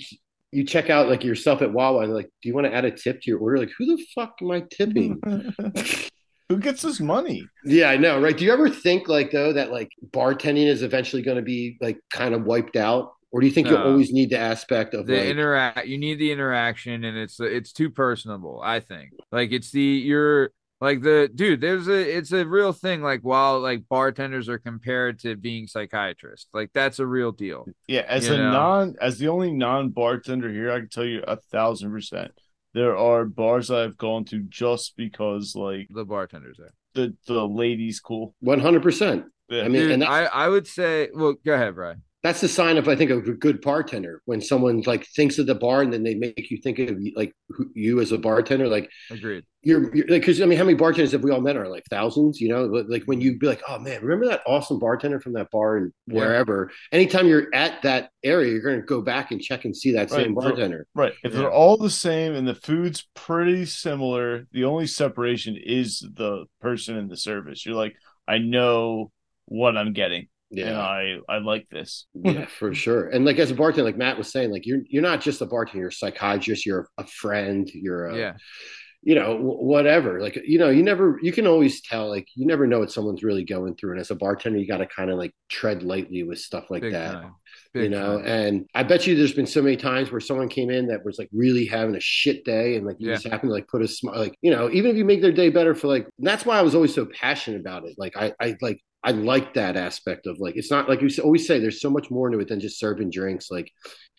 you check out like yourself at wawa and like do you want to add a tip to your order like who the fuck am i tipping [LAUGHS] who gets this money? yeah i know right do you ever think like though that like bartending is eventually going to be like kind of wiped out or do you think you No. always need the aspect of the like interact you need the interaction and it's it's too personable i think like it's the you're like the dude there's a it's a real thing like while like bartenders are compared to being psychiatrists like that's a real deal Yeah, as a know? non as the only non bartender here, I can tell you a thousand percent. There are bars I've gone to just because like the bartenders there the the ladies cool. one hundred percent? I mean, Dude, and I, I would say well go ahead brian that's the sign of I think of a good bartender when someone like thinks of the bar and then they make you think of like who, you as a bartender. Like agreed you're like, because I mean, how many bartenders have we all met? Are like thousands, you know? Like when you be like, oh man, remember that awesome bartender from that bar and Yeah. wherever. Anytime you're at that area, you're going to go back and check and see that same bartender. Right. If Yeah. they're all the same and the food's pretty similar, the only separation is the person in the service. You're like, I know what I'm getting. And Yeah, I I like this. yeah, for sure. And like as a bartender, like Matt was saying, like you're you're not just a bartender, you're a psychiatrist, you're a friend, you're a yeah you know wh- whatever like you know you never you can always tell like you never know what someone's really going through and as a bartender you got to kind of like tread lightly with stuff like big that time you know time. and i bet you there's been so many times where someone came in that was like really having a shit day and like you Yeah. just happened to like put a smile like you know even if you make their day better for like that's why i was always so passionate about it like i i like I like that aspect of like it's not like you always say there's so much more to it than just serving drinks like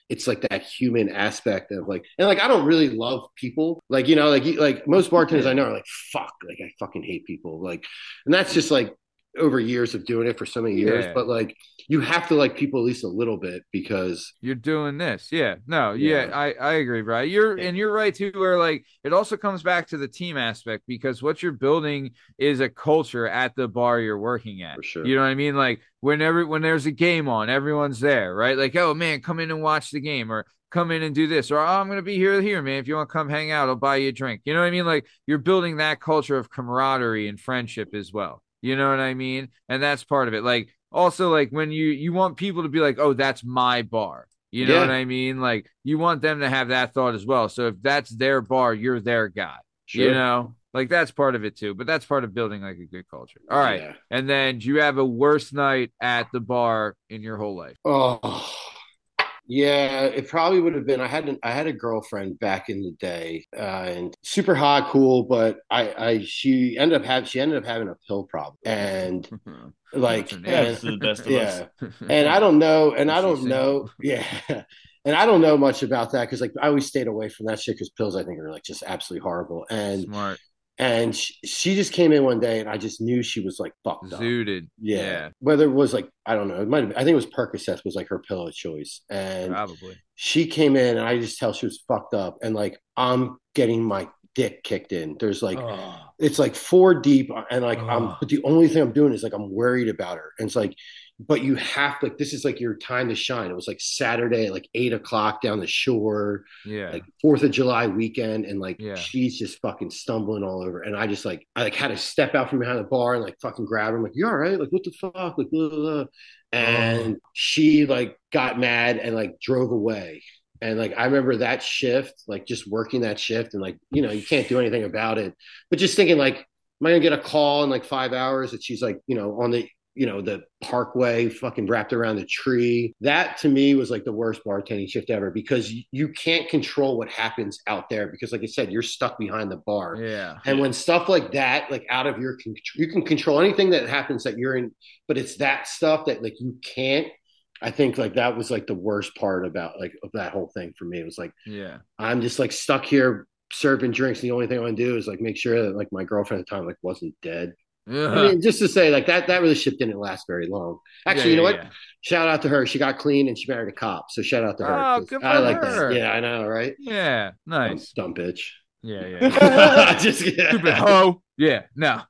it's like that human aspect of like and like I don't really love people like you know like like most bartenders I know are like fuck like I fucking hate people like and that's just like over years of doing it for so many years Yeah. but like you have to like people at least a little bit because you're doing this. Yeah. No yeah, Yeah. i i agree right? you're and you're right too where like it also comes back to the team aspect because what you're building is a culture at the bar you're working at. For sure. you know what i mean? Like whenever when there's a game on everyone's there right? Like oh man come in and watch the game or come in and do this or oh, i'm gonna be here here man. If you want to come hang out i'll buy you a drink. You know what i mean? Like you're building that culture of camaraderie and friendship as well you know what i mean? And that's part of it. Like also like when you you want people to be like oh that's my bar. You know Yeah. what i mean? Like you want them to have that thought as well. So if that's their bar you're their guy you know? Like that's part of it too but that's part of building like a good culture. All right. Yeah. and then do you have a worst night at the bar in your whole life? Oh, yeah. It probably would have been. I had an, I had a girlfriend back in the day, uh, and super hot, cool. But I, I she ended up having she ended up having a pill problem, and like, name? Yeah, and- the best of yeah. us. [LAUGHS] and I don't know, and I don't know, [LAUGHS] yeah, and I don't know much about that because like I always stayed away from that shit because pills I think are like just absolutely horrible, and smart and she, she just came in one day and I just knew she was like fucked up. zooted Yeah. yeah Whether it was like, I don't know, it might have been, I think it was Percocet was like her pillow choice. And probably she came in and I just tell she was fucked up. And like, I'm getting my dick kicked in. There's like, Oh, it's like four deep. Uh, and like, I'm, but the only thing I'm doing is like, I'm worried about her. And it's like, but you have like, this is like your time to shine. It was like Saturday like eight o'clock down the shore yeah like Fourth of July weekend, and like Yeah. she's just fucking stumbling all over. And I just like I like had to step out from behind the bar and like fucking grab her. I'm like, you all right? Like what the fuck? Like blah, blah, blah. and oh. she like got mad and like drove away. And like I remember that shift, like just working that shift, and like you know you can't do anything about it, but just thinking like, am I gonna get a call in like five hours that she's like you know on the you know the parkway fucking wrapped around the tree. That to me was like the worst bartending shift ever because you, can't control what happens out there because like i said you're stuck behind the bar. Yeah. And when stuff like that like out of your con- you can control anything that happens that you're in but it's that stuff that like you can't. I think like that was like the worst part about like of that whole thing for me. It was like yeah. I'm just like stuck here serving drinks. The only thing i want to do is like make sure that like my girlfriend at the time like wasn't dead I mean, just to say, like that, that relationship didn't last very long. Actually, Yeah, you know what? yeah. Shout out to her. She got clean and she married a cop. So shout out to her. Oh, good I for like her. that. Yeah, I know, right? Yeah, nice. Dumb, dumb bitch. Yeah, yeah. [LAUGHS] [LAUGHS] Just Stupid hoe. Yeah, no.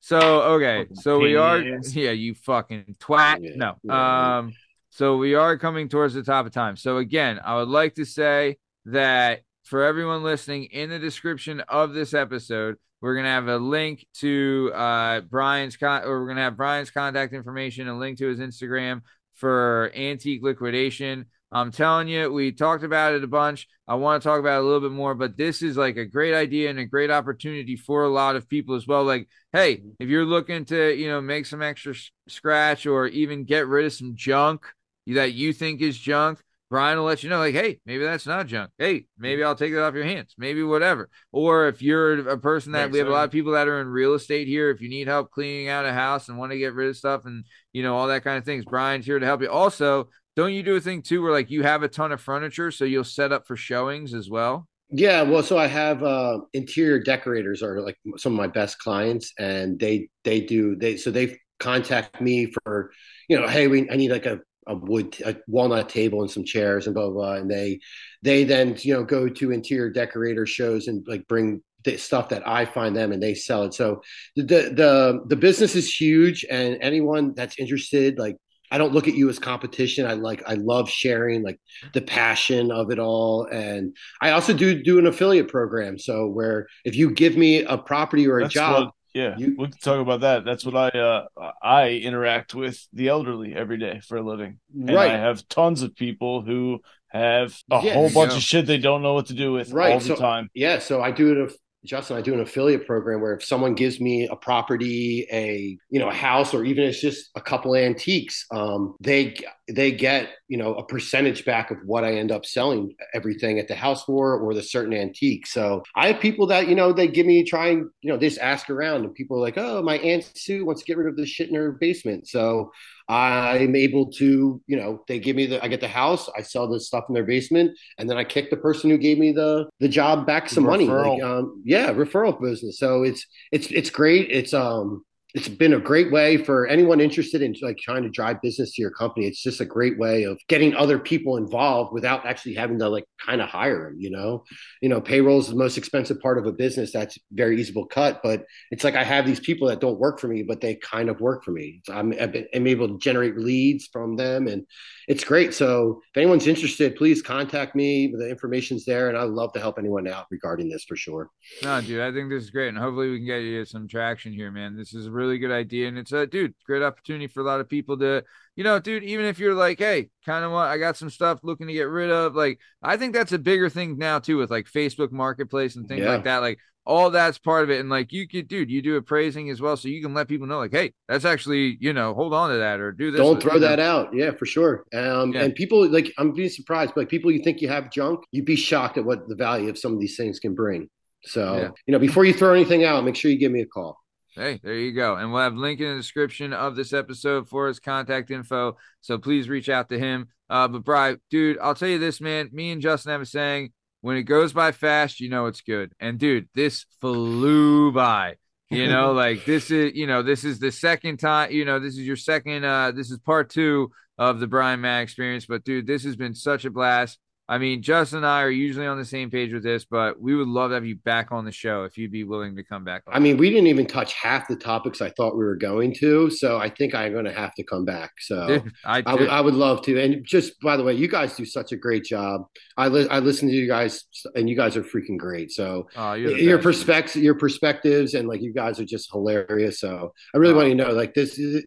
So okay, so we are. Yeah, you fucking twat. No. Um. So we are coming towards the top of time. So again, I would like to say that for everyone listening, in the description of this episode, we're gonna have a link to uh Brian's con, or we're gonna have Brian's contact information, a link to his Instagram for antique liquidation. I'm telling you, we talked about it a bunch. I want to talk about it a little bit more, but this is like a great idea and a great opportunity for a lot of people as well. Like, hey, if you're looking to, you know, make some extra scratch or even get rid of some junk, that you think is junk, Brian will let you know, like, hey, maybe that's not junk. Hey, maybe I'll take it off your hands. Maybe whatever. Or if you're a person that we have a lot of people that are in real estate here. If you need help cleaning out a house and want to get rid of stuff and you know all that kind of things, Brian's here to help you. Also, don't you do a thing too where like you have a ton of furniture, so you'll set up for showings as well? Yeah, well, so I have uh, interior decorators are like some of my best clients, and they they do they so they contact me for you know, hey, we I need like a a wood a walnut table and some chairs and blah blah, blah. and they they then you know go to interior decorator shows and like bring the stuff that I find them and they sell it. So the the the business is huge, and anyone that's interested, like I don't look at you as competition. I like I love sharing like the passion of it all, and I also do do an affiliate program. So where if you give me a property or a That's job, what, yeah, you- we can talk about that. That's what I uh I interact with the elderly every day for a living. And I have tons of people who have a Yeah, whole bunch you of shit they don't know what to do with Right, all the time. yeah. So I do it. Justin, I do an affiliate program where if someone gives me a property, a you know a house, or even it's just a couple antiques, um, they they get you know a percentage back of what I end up selling everything at the house for, or the certain antique. So I have people that you know they give me try and you know they just ask around, and people are like, oh, my aunt Sue wants to get rid of the shit in her basement, so I'm able to you know they give me the I get the house, I sell the stuff in their basement, and then I kick the person who gave me the the job back some money. Like, um, yeah, referral business. So it's it's it's great. It's um it's been a great way for anyone interested in like trying to drive business to your company. It's just a great way of getting other people involved without actually having to like kind of hire them. You know, you know, payroll is the most expensive part of a business. That's very easy to cut, but it's like I have these people that don't work for me, but they kind of work for me. So I'm I'm able to generate leads from them, and it's great. So if anyone's interested, please contact me. The information's there, and I'd love to help anyone out regarding this for sure. No, dude, I think this is great, and hopefully we can get you some traction here, man. This is a really good idea, and it's a dude, great opportunity for a lot of people to, you know, dude. Even if you're like, hey, kind of want, I got some stuff looking to get rid of. Like, I think that's a bigger thing now too, with like Facebook Marketplace and things Yeah. like that. Like, all that's part of it, and like you could, dude, you do appraising as well, so you can let people know, like, hey, that's actually, you know, hold on to that or do this. Don't throw know. that out. Yeah, for sure. Um, Yeah. And people like I'm being surprised, but like people you think you have junk, you'd be shocked at what the value of some of these things can bring. So Yeah. you know, before you throw anything out, make sure you give me a call. Hey, there you go. And we'll have link in the description of this episode for his contact info. So please reach out to him. Uh, but Bri, dude, I'll tell you this, man. Me and Justin have a saying: when it goes by fast, you know it's good. And dude, this flew by. You know, [LAUGHS] like this is, you know, this is the second time, you know, this is your second, uh, this is part two of the Brian Matt experience. But dude, this has been such a blast. I mean, Justin and I are usually on the same page with this, but we would love to have you back on the show if you'd be willing to come back. on. I mean, we didn't even touch half the topics I thought we were going to, so I think I'm going to have to come back. So Dude, [LAUGHS] I, I would I would love to. And just by the way, you guys do such a great job. I li- I listen to you guys, and you guys are freaking great. So oh, your perspectives, your perspectives, and like you guys are just hilarious. So I really Oh. want you to know, like this, is,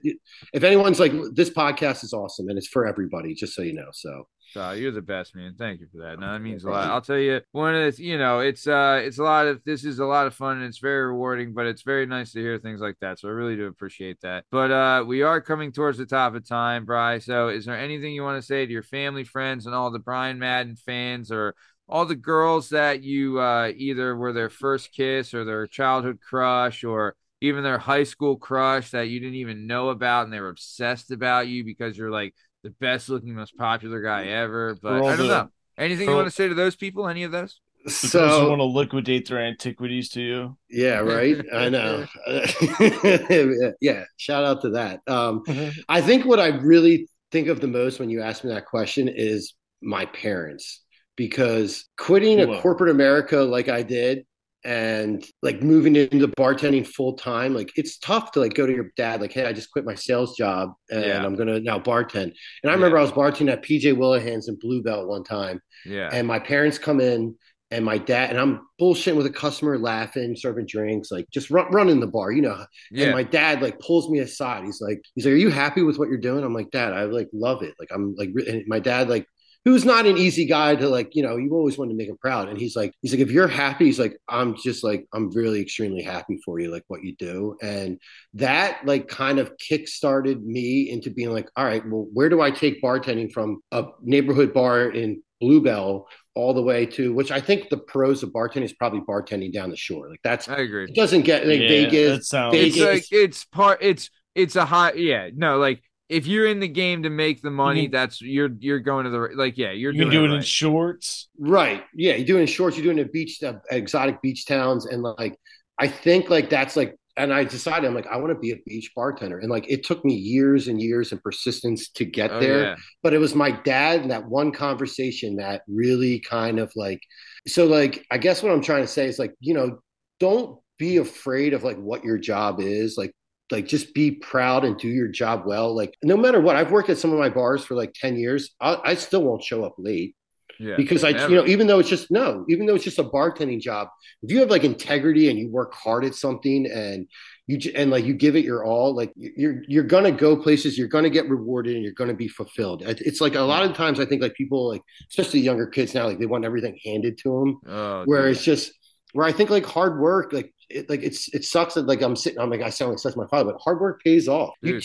if anyone's like this podcast is awesome and it's for everybody, just so you know. So Oh, you're the best, man. Thank you for that. No, that means a lot. I'll tell you, one of the, you know, it's uh, it's a lot of this is a lot of fun and it's very rewarding, but it's very nice to hear things like that. So I really do appreciate that. But uh, we are coming towards the top of time, Bry. So is there anything you want to say to your family, friends, and all the Brian Madden fans, or all the girls that you uh either were their first kiss or their childhood crush, or even their high school crush that you didn't even know about and they were obsessed about you because you're like the best looking, most popular guy ever. But I don't the- know. Anything for you want to say to those people? Any of those? The girls who want to liquidate their antiquities to you. yeah, right. I [LAUGHS] know. [LAUGHS] yeah, shout out to that. Um, I think what I really think of the most when you ask me that question is my parents, because quitting a corporate America like I did and like moving into bartending full time, like it's tough to like go to your dad, like, hey, I just quit my sales job and Yeah. I'm gonna now bartend. And I remember I was bartending at PJ Whelihan's in Blue Bell one time, Yeah. and my parents come in and my dad and I'm bullshitting with a customer, laughing, serving drinks, like just run, running the bar, you know, yeah. and my dad like pulls me aside. He's like, he's like, "Are you happy with what you're doing?" I'm like, "Dad, I like love it. Like I'm like." And my dad like who's not an easy guy to like, you know, you always want to make him proud. And he's like, he's like, if you're happy, he's like, I'm just like, I'm really extremely happy for you, like what you do. And that like kind of kick started me into being like, all right, well, where do I take bartending from a neighborhood bar in Bluebell all the way to which I think the pros of bartending is probably bartending down the shore. Like that's I agree. it doesn't get like Yeah, Vegas. that sounds- Vegas It's like it's part. It's it's a high. Yeah, no, like if you're in the game to make the money, Mhm. that's you're you're going to the like yeah you're You can doing do it it in shorts. Right. Yeah. You're doing shorts, you're doing a beach, uh, exotic beach towns. And like, I think like that's like, and I decided I'm like, I want to be a beach bartender. And like, it took me years and years and persistence to get Oh, there. yeah. But it was my dad and that one conversation that really kind of like, so like, I guess what I'm trying to say is like, you know, don't be afraid of like what your job is. Like, like just be proud and do your job well. Like no matter what, I've worked at some of my bars for like 10 years. I, I still won't show up late Yeah, because I, never. you know, even though it's just no, even though it's just a bartending job, if you have like integrity and you work hard at something and you and like you give it your all, like you're you're gonna go places, you're gonna get rewarded, and you're gonna be fulfilled. It's like a lot of times I think like people like, especially younger kids now, like they want everything handed to them, Oh, where dude. it's just where I think like hard work, like it, like it's it sucks that like I'm sitting. I'm like I sound like such my father, but hard work pays off. You,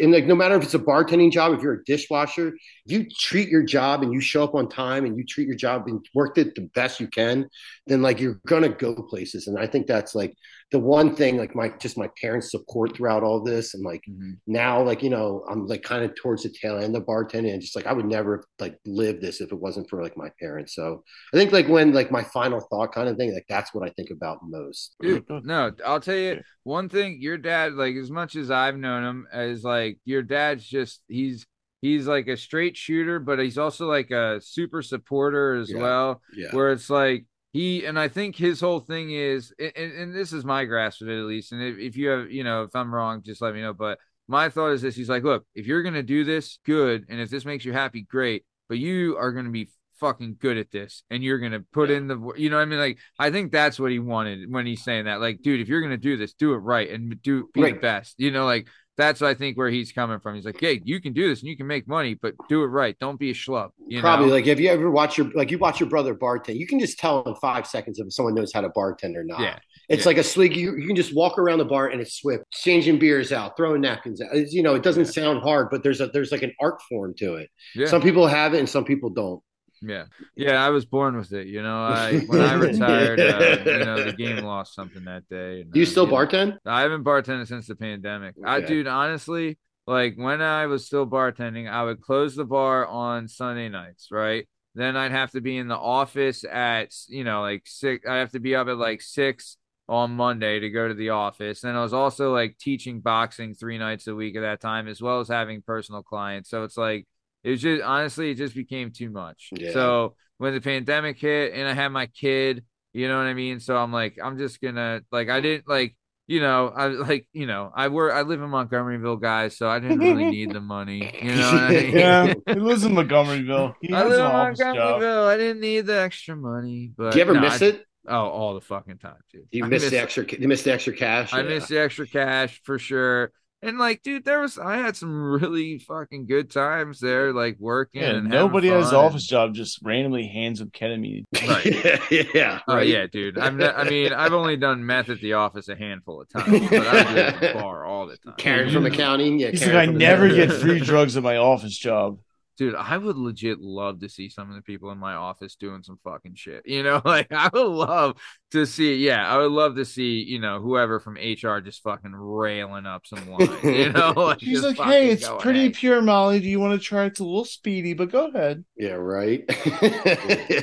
and like no matter if it's a bartending job, if you're a dishwasher, if you treat your job and you show up on time and you treat your job and worked it the best you can, then like you're gonna go places. And I think that's like the one thing like my just my parents support throughout all this and like Mhm. now like you know i'm like kind of towards the tail end of bartending and just like i would never like live this if it wasn't for like my parents so i think like when like my final thought kind of thing like that's what i think about most Dude, no, I'll tell you one thing. Your dad, like as much as I've known him, is like your dad's just he's he's like a straight shooter, but he's also like a super supporter as Yeah. well. yeah Where it's like he and I think his whole thing is, and, and this is my grasp of it at least. And if, if you have, you know, if I'm wrong, just let me know. But my thought is this: he's like, look, if you're gonna do this, good, and if this makes you happy, great. But you are gonna be fucking good at this and you're gonna put Yeah. in the you know i mean like i think that's what he wanted when he's saying that like dude if you're gonna do this do it right and do be the best you know like that's i think where he's coming from he's like hey you can do this and you can make money but do it right don't be a schlub you probably know? like if you ever watch your like you watch your brother bartend you can just tell in five seconds if someone knows how to bartend or not yeah It's Yeah. like a swig. You, you can just walk around the bar and it's swift, changing beers out, throwing napkins out. It's, you know, it doesn't Yeah. sound hard, but there's a there's like an art form to it. yeah Some people have it and some people don't. Yeah, yeah, I was born with it. You know, I when I [LAUGHS] retired, uh, you know, the game lost something that day. And, Do you uh, still know, bartend? I haven't bartended since the pandemic. I, dude, honestly, like when I was still bartending, I would close the bar on Sunday nights, right? Then I'd have to be in the office at, you know, like six. I have to be up at like six on Monday to go to the office. Then I was also like teaching boxing three nights a week at that time, as well as having personal clients. So it's like, it was just honestly, it just became too much. Yeah. So when the pandemic hit and I had my kid, you know what I mean? So I'm like, I'm just gonna like I didn't like, you know, I like, you know, I work I live in Montgomeryville, guys, so I didn't really need the money. [LAUGHS] You know what I mean? Yeah, he [LAUGHS] lives in Montgomeryville. He I live in job. Montgomeryville. I didn't need the extra money. But Do you ever no, miss I- it? Oh, all the fucking time, dude. You I miss, miss the extra? You miss the extra cash? I Yeah. miss the extra cash for sure. And like, dude, there was I had some really fucking good times there, like working. Yeah, and nobody having at his office job just randomly hands him ketamine. [LAUGHS] Right. [LAUGHS] yeah. Oh right. yeah, dude. I'm not, I mean, I've only done meth at the office a handful of times, but I do it at the [LAUGHS] bar all the time. Karen from accounting. Yeah. He's like, I never get free drugs at my office job. Dude, I would legit love to see some of the people in my office doing some fucking shit. You know, [LAUGHS] like I would love to see, yeah, I would love to see, you know, whoever from HR just fucking railing up some lines. You [LAUGHS] know, [LAUGHS] like He's just like, hey, it's going, pretty "Hey." pure, Molly. Do you want to try it? It's a little speedy, but go ahead. Yeah. Right.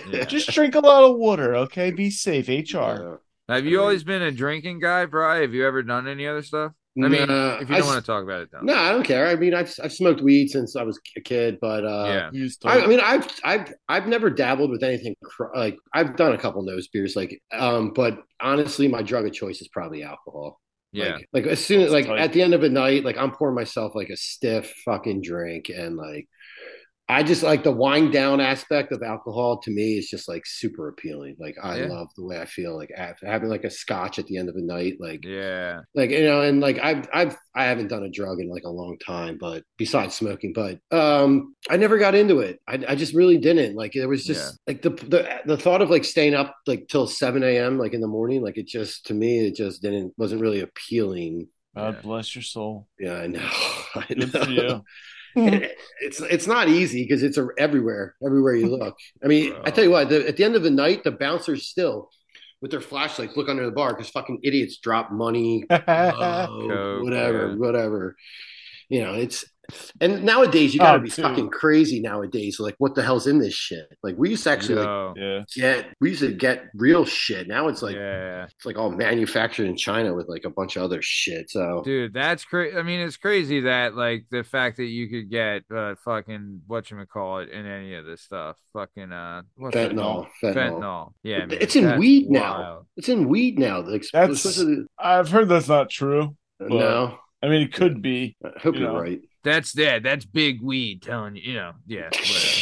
Yeah. Just drink a lot of water, okay? Be safe. HR. Have you always been a drinking guy, Bry? Have you ever done any other stuff? I mean, Nah, if you don't s- want to talk about it, don't. No, I don't care. I mean, I've I've smoked weed since I was a kid, but uh, Yeah. You used to- I, I mean, I've I've I've never dabbled with anything cr- like I've done a couple nose beers, like, um, but honestly, my drug of choice is probably alcohol. Yeah. Like, like as soon as like tight. at the end of the night, like I'm pouring myself like a stiff fucking drink, and like I just like the wind down aspect of alcohol to me is just like super appealing. Like I Yeah. love the way I feel like af- having like a scotch at the end of the night, like Yeah. like you know, and like I've I've I haven't done a drug in like a long time, but besides smoking, but um I never got into it. I, I just really didn't. Like it was just like the the the thought of like staying up like till seven a.m. like in the morning, like it just to me it just didn't wasn't really appealing. God Yeah. bless your soul. Yeah, I know. [LAUGHS] I Good for you. It- it's it's not easy because it's a, everywhere everywhere you look. I mean i tell you what the, at the end of the night the bouncers still with their flashlights look under the bar because fucking idiots drop money [LAUGHS] oh, whatever yeah. whatever you know it's and nowadays you gotta Oh, be dude. fucking crazy nowadays like what the hell's in this shit like we used to actually like yeah. get we used to get real shit now it's like yeah. it's like all manufactured in china with like a bunch of other shit so Dude, that's crazy. I mean, it's crazy that like the fact that you could get uh fucking what you call it in any of this stuff. Fucking uh what's fentanyl fentanyl, Fentanyl. Yeah, man, It's in that's weed now. It's in weed now. Like, That's- supposed I've heard that's not true. no. I mean, it could be. I hope You you're know. right. That's yeah, that's big weed telling you, you know, yeah,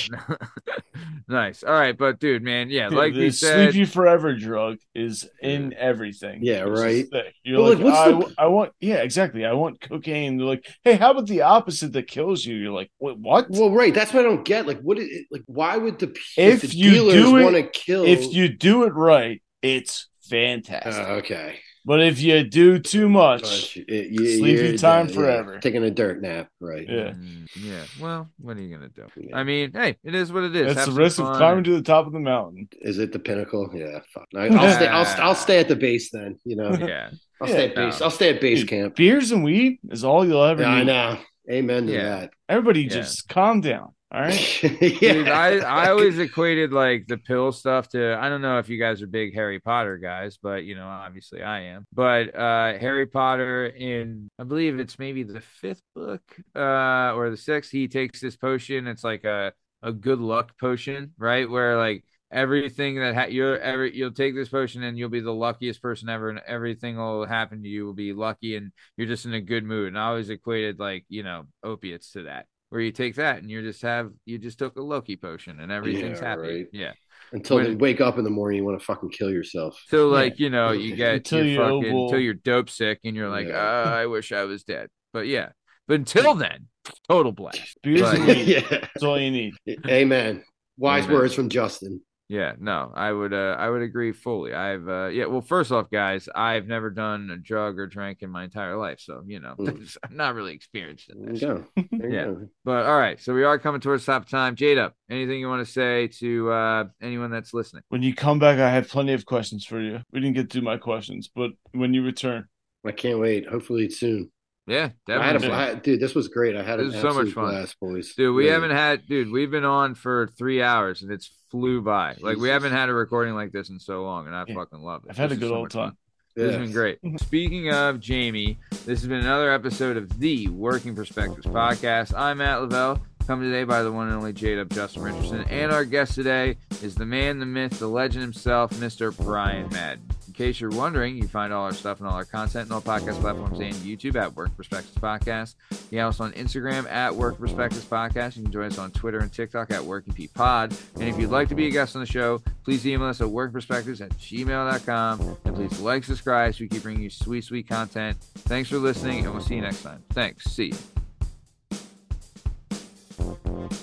[LAUGHS] nice. All right, but dude, man, yeah, like the we said, sleep you forever drug is in everything. Yeah, It's right. You're But, like, like, I, the- I want, yeah, exactly. I want cocaine. They're like, hey, how about the opposite that kills you? You're like, wait, what? Well, right. That's what I don't get. Like, what? Is it, like, why would the If the you dealers do want to kill? if you do it right, it's fantastic. Uh, okay. But if you do too much, But you- you- Sleepy time dead, forever. Yeah. Taking a dirt nap. Right. Yeah. Mm, yeah. Well, what are you gonna do? Yeah. I mean, hey, it is what it is. it's Have the some risk of climbing to the top of the mountain. Is it the pinnacle? Yeah. Fuck. I, I'll stay. I'll, I'll stay at the base then. You know. Yeah. I'll stay at Yeah. base. I'll stay at base Dude, camp. Beers and weed is all you'll ever Yeah, I know. Amen to Yeah. Everybody Yeah. just calm down. All right. that. [LAUGHS] Dude, I, I always equated like the pill stuff to I don't know if you guys are big Harry Potter guys, but you know, obviously I am. But uh Harry Potter in I believe it's maybe the fifth book, uh, or the sixth, he takes this potion. It's like a, a good luck potion, right? Where like everything that ha- you're ever you'll take this potion and you'll be the luckiest person ever and everything will happen to you will be lucky and you're just in a good mood and i always equated like you know opiates to that where you take that and you just have you just took a loki potion and everything's Yeah, happy right. yeah Until when- you wake up in the morning, you want to fucking kill yourself. so Yeah. like you know you [LAUGHS] get Until your you fucking will- until you're dope sick and you're like Yeah. "Ah, i wish i was dead but yeah but until then total blast Beers Right. and weed. yeah. That's all you need. Amen. Wise Amen. words from Justin. Yeah, no, I would uh I would agree fully. I've uh yeah, well first off guys, I've never done a drug or drank in my entire life, so you know, Mm. [LAUGHS] I'm not really experienced in There you this. go. There you Yeah. go. But all right, so we are coming towards top time. Jada, anything you want to say to uh anyone that's listening? When you come back, I have plenty of questions for you. We didn't get through my questions, but when you return, I can't wait. Hopefully it's soon. Yeah, I had a, definitely. I had- dude. This was great. I had This an so much fun. blast, boys. Dude, we Really. haven't had dude, we've been on for three hours and it's flew by. Like we haven't had a recording like this in so long, and I Yeah. fucking love it. I've had This a is good so old much fun. time. This has been great. [LAUGHS] Speaking of Jamie, this has been another episode of the Working Perspectives podcast. I'm Matt Lavelle, coming today by the one and only Jade Up Justin Richardson, and our guest today is the man, the myth, the legend himself, Mr. Brian Madden. Case you're wondering, you find all our stuff and all our content on all podcast platforms and YouTube at Work Perspectives Podcast. You can also on Instagram at Work Perspectives Podcast. You can join us on Twitter and TikTok at Working P Pod. And if you'd like to be a guest on the show, please email us at workperspectives at gmail.com. And please like, subscribe so we keep bringing you sweet, sweet content. Thanks for listening, and we'll see you next time. Thanks. See you.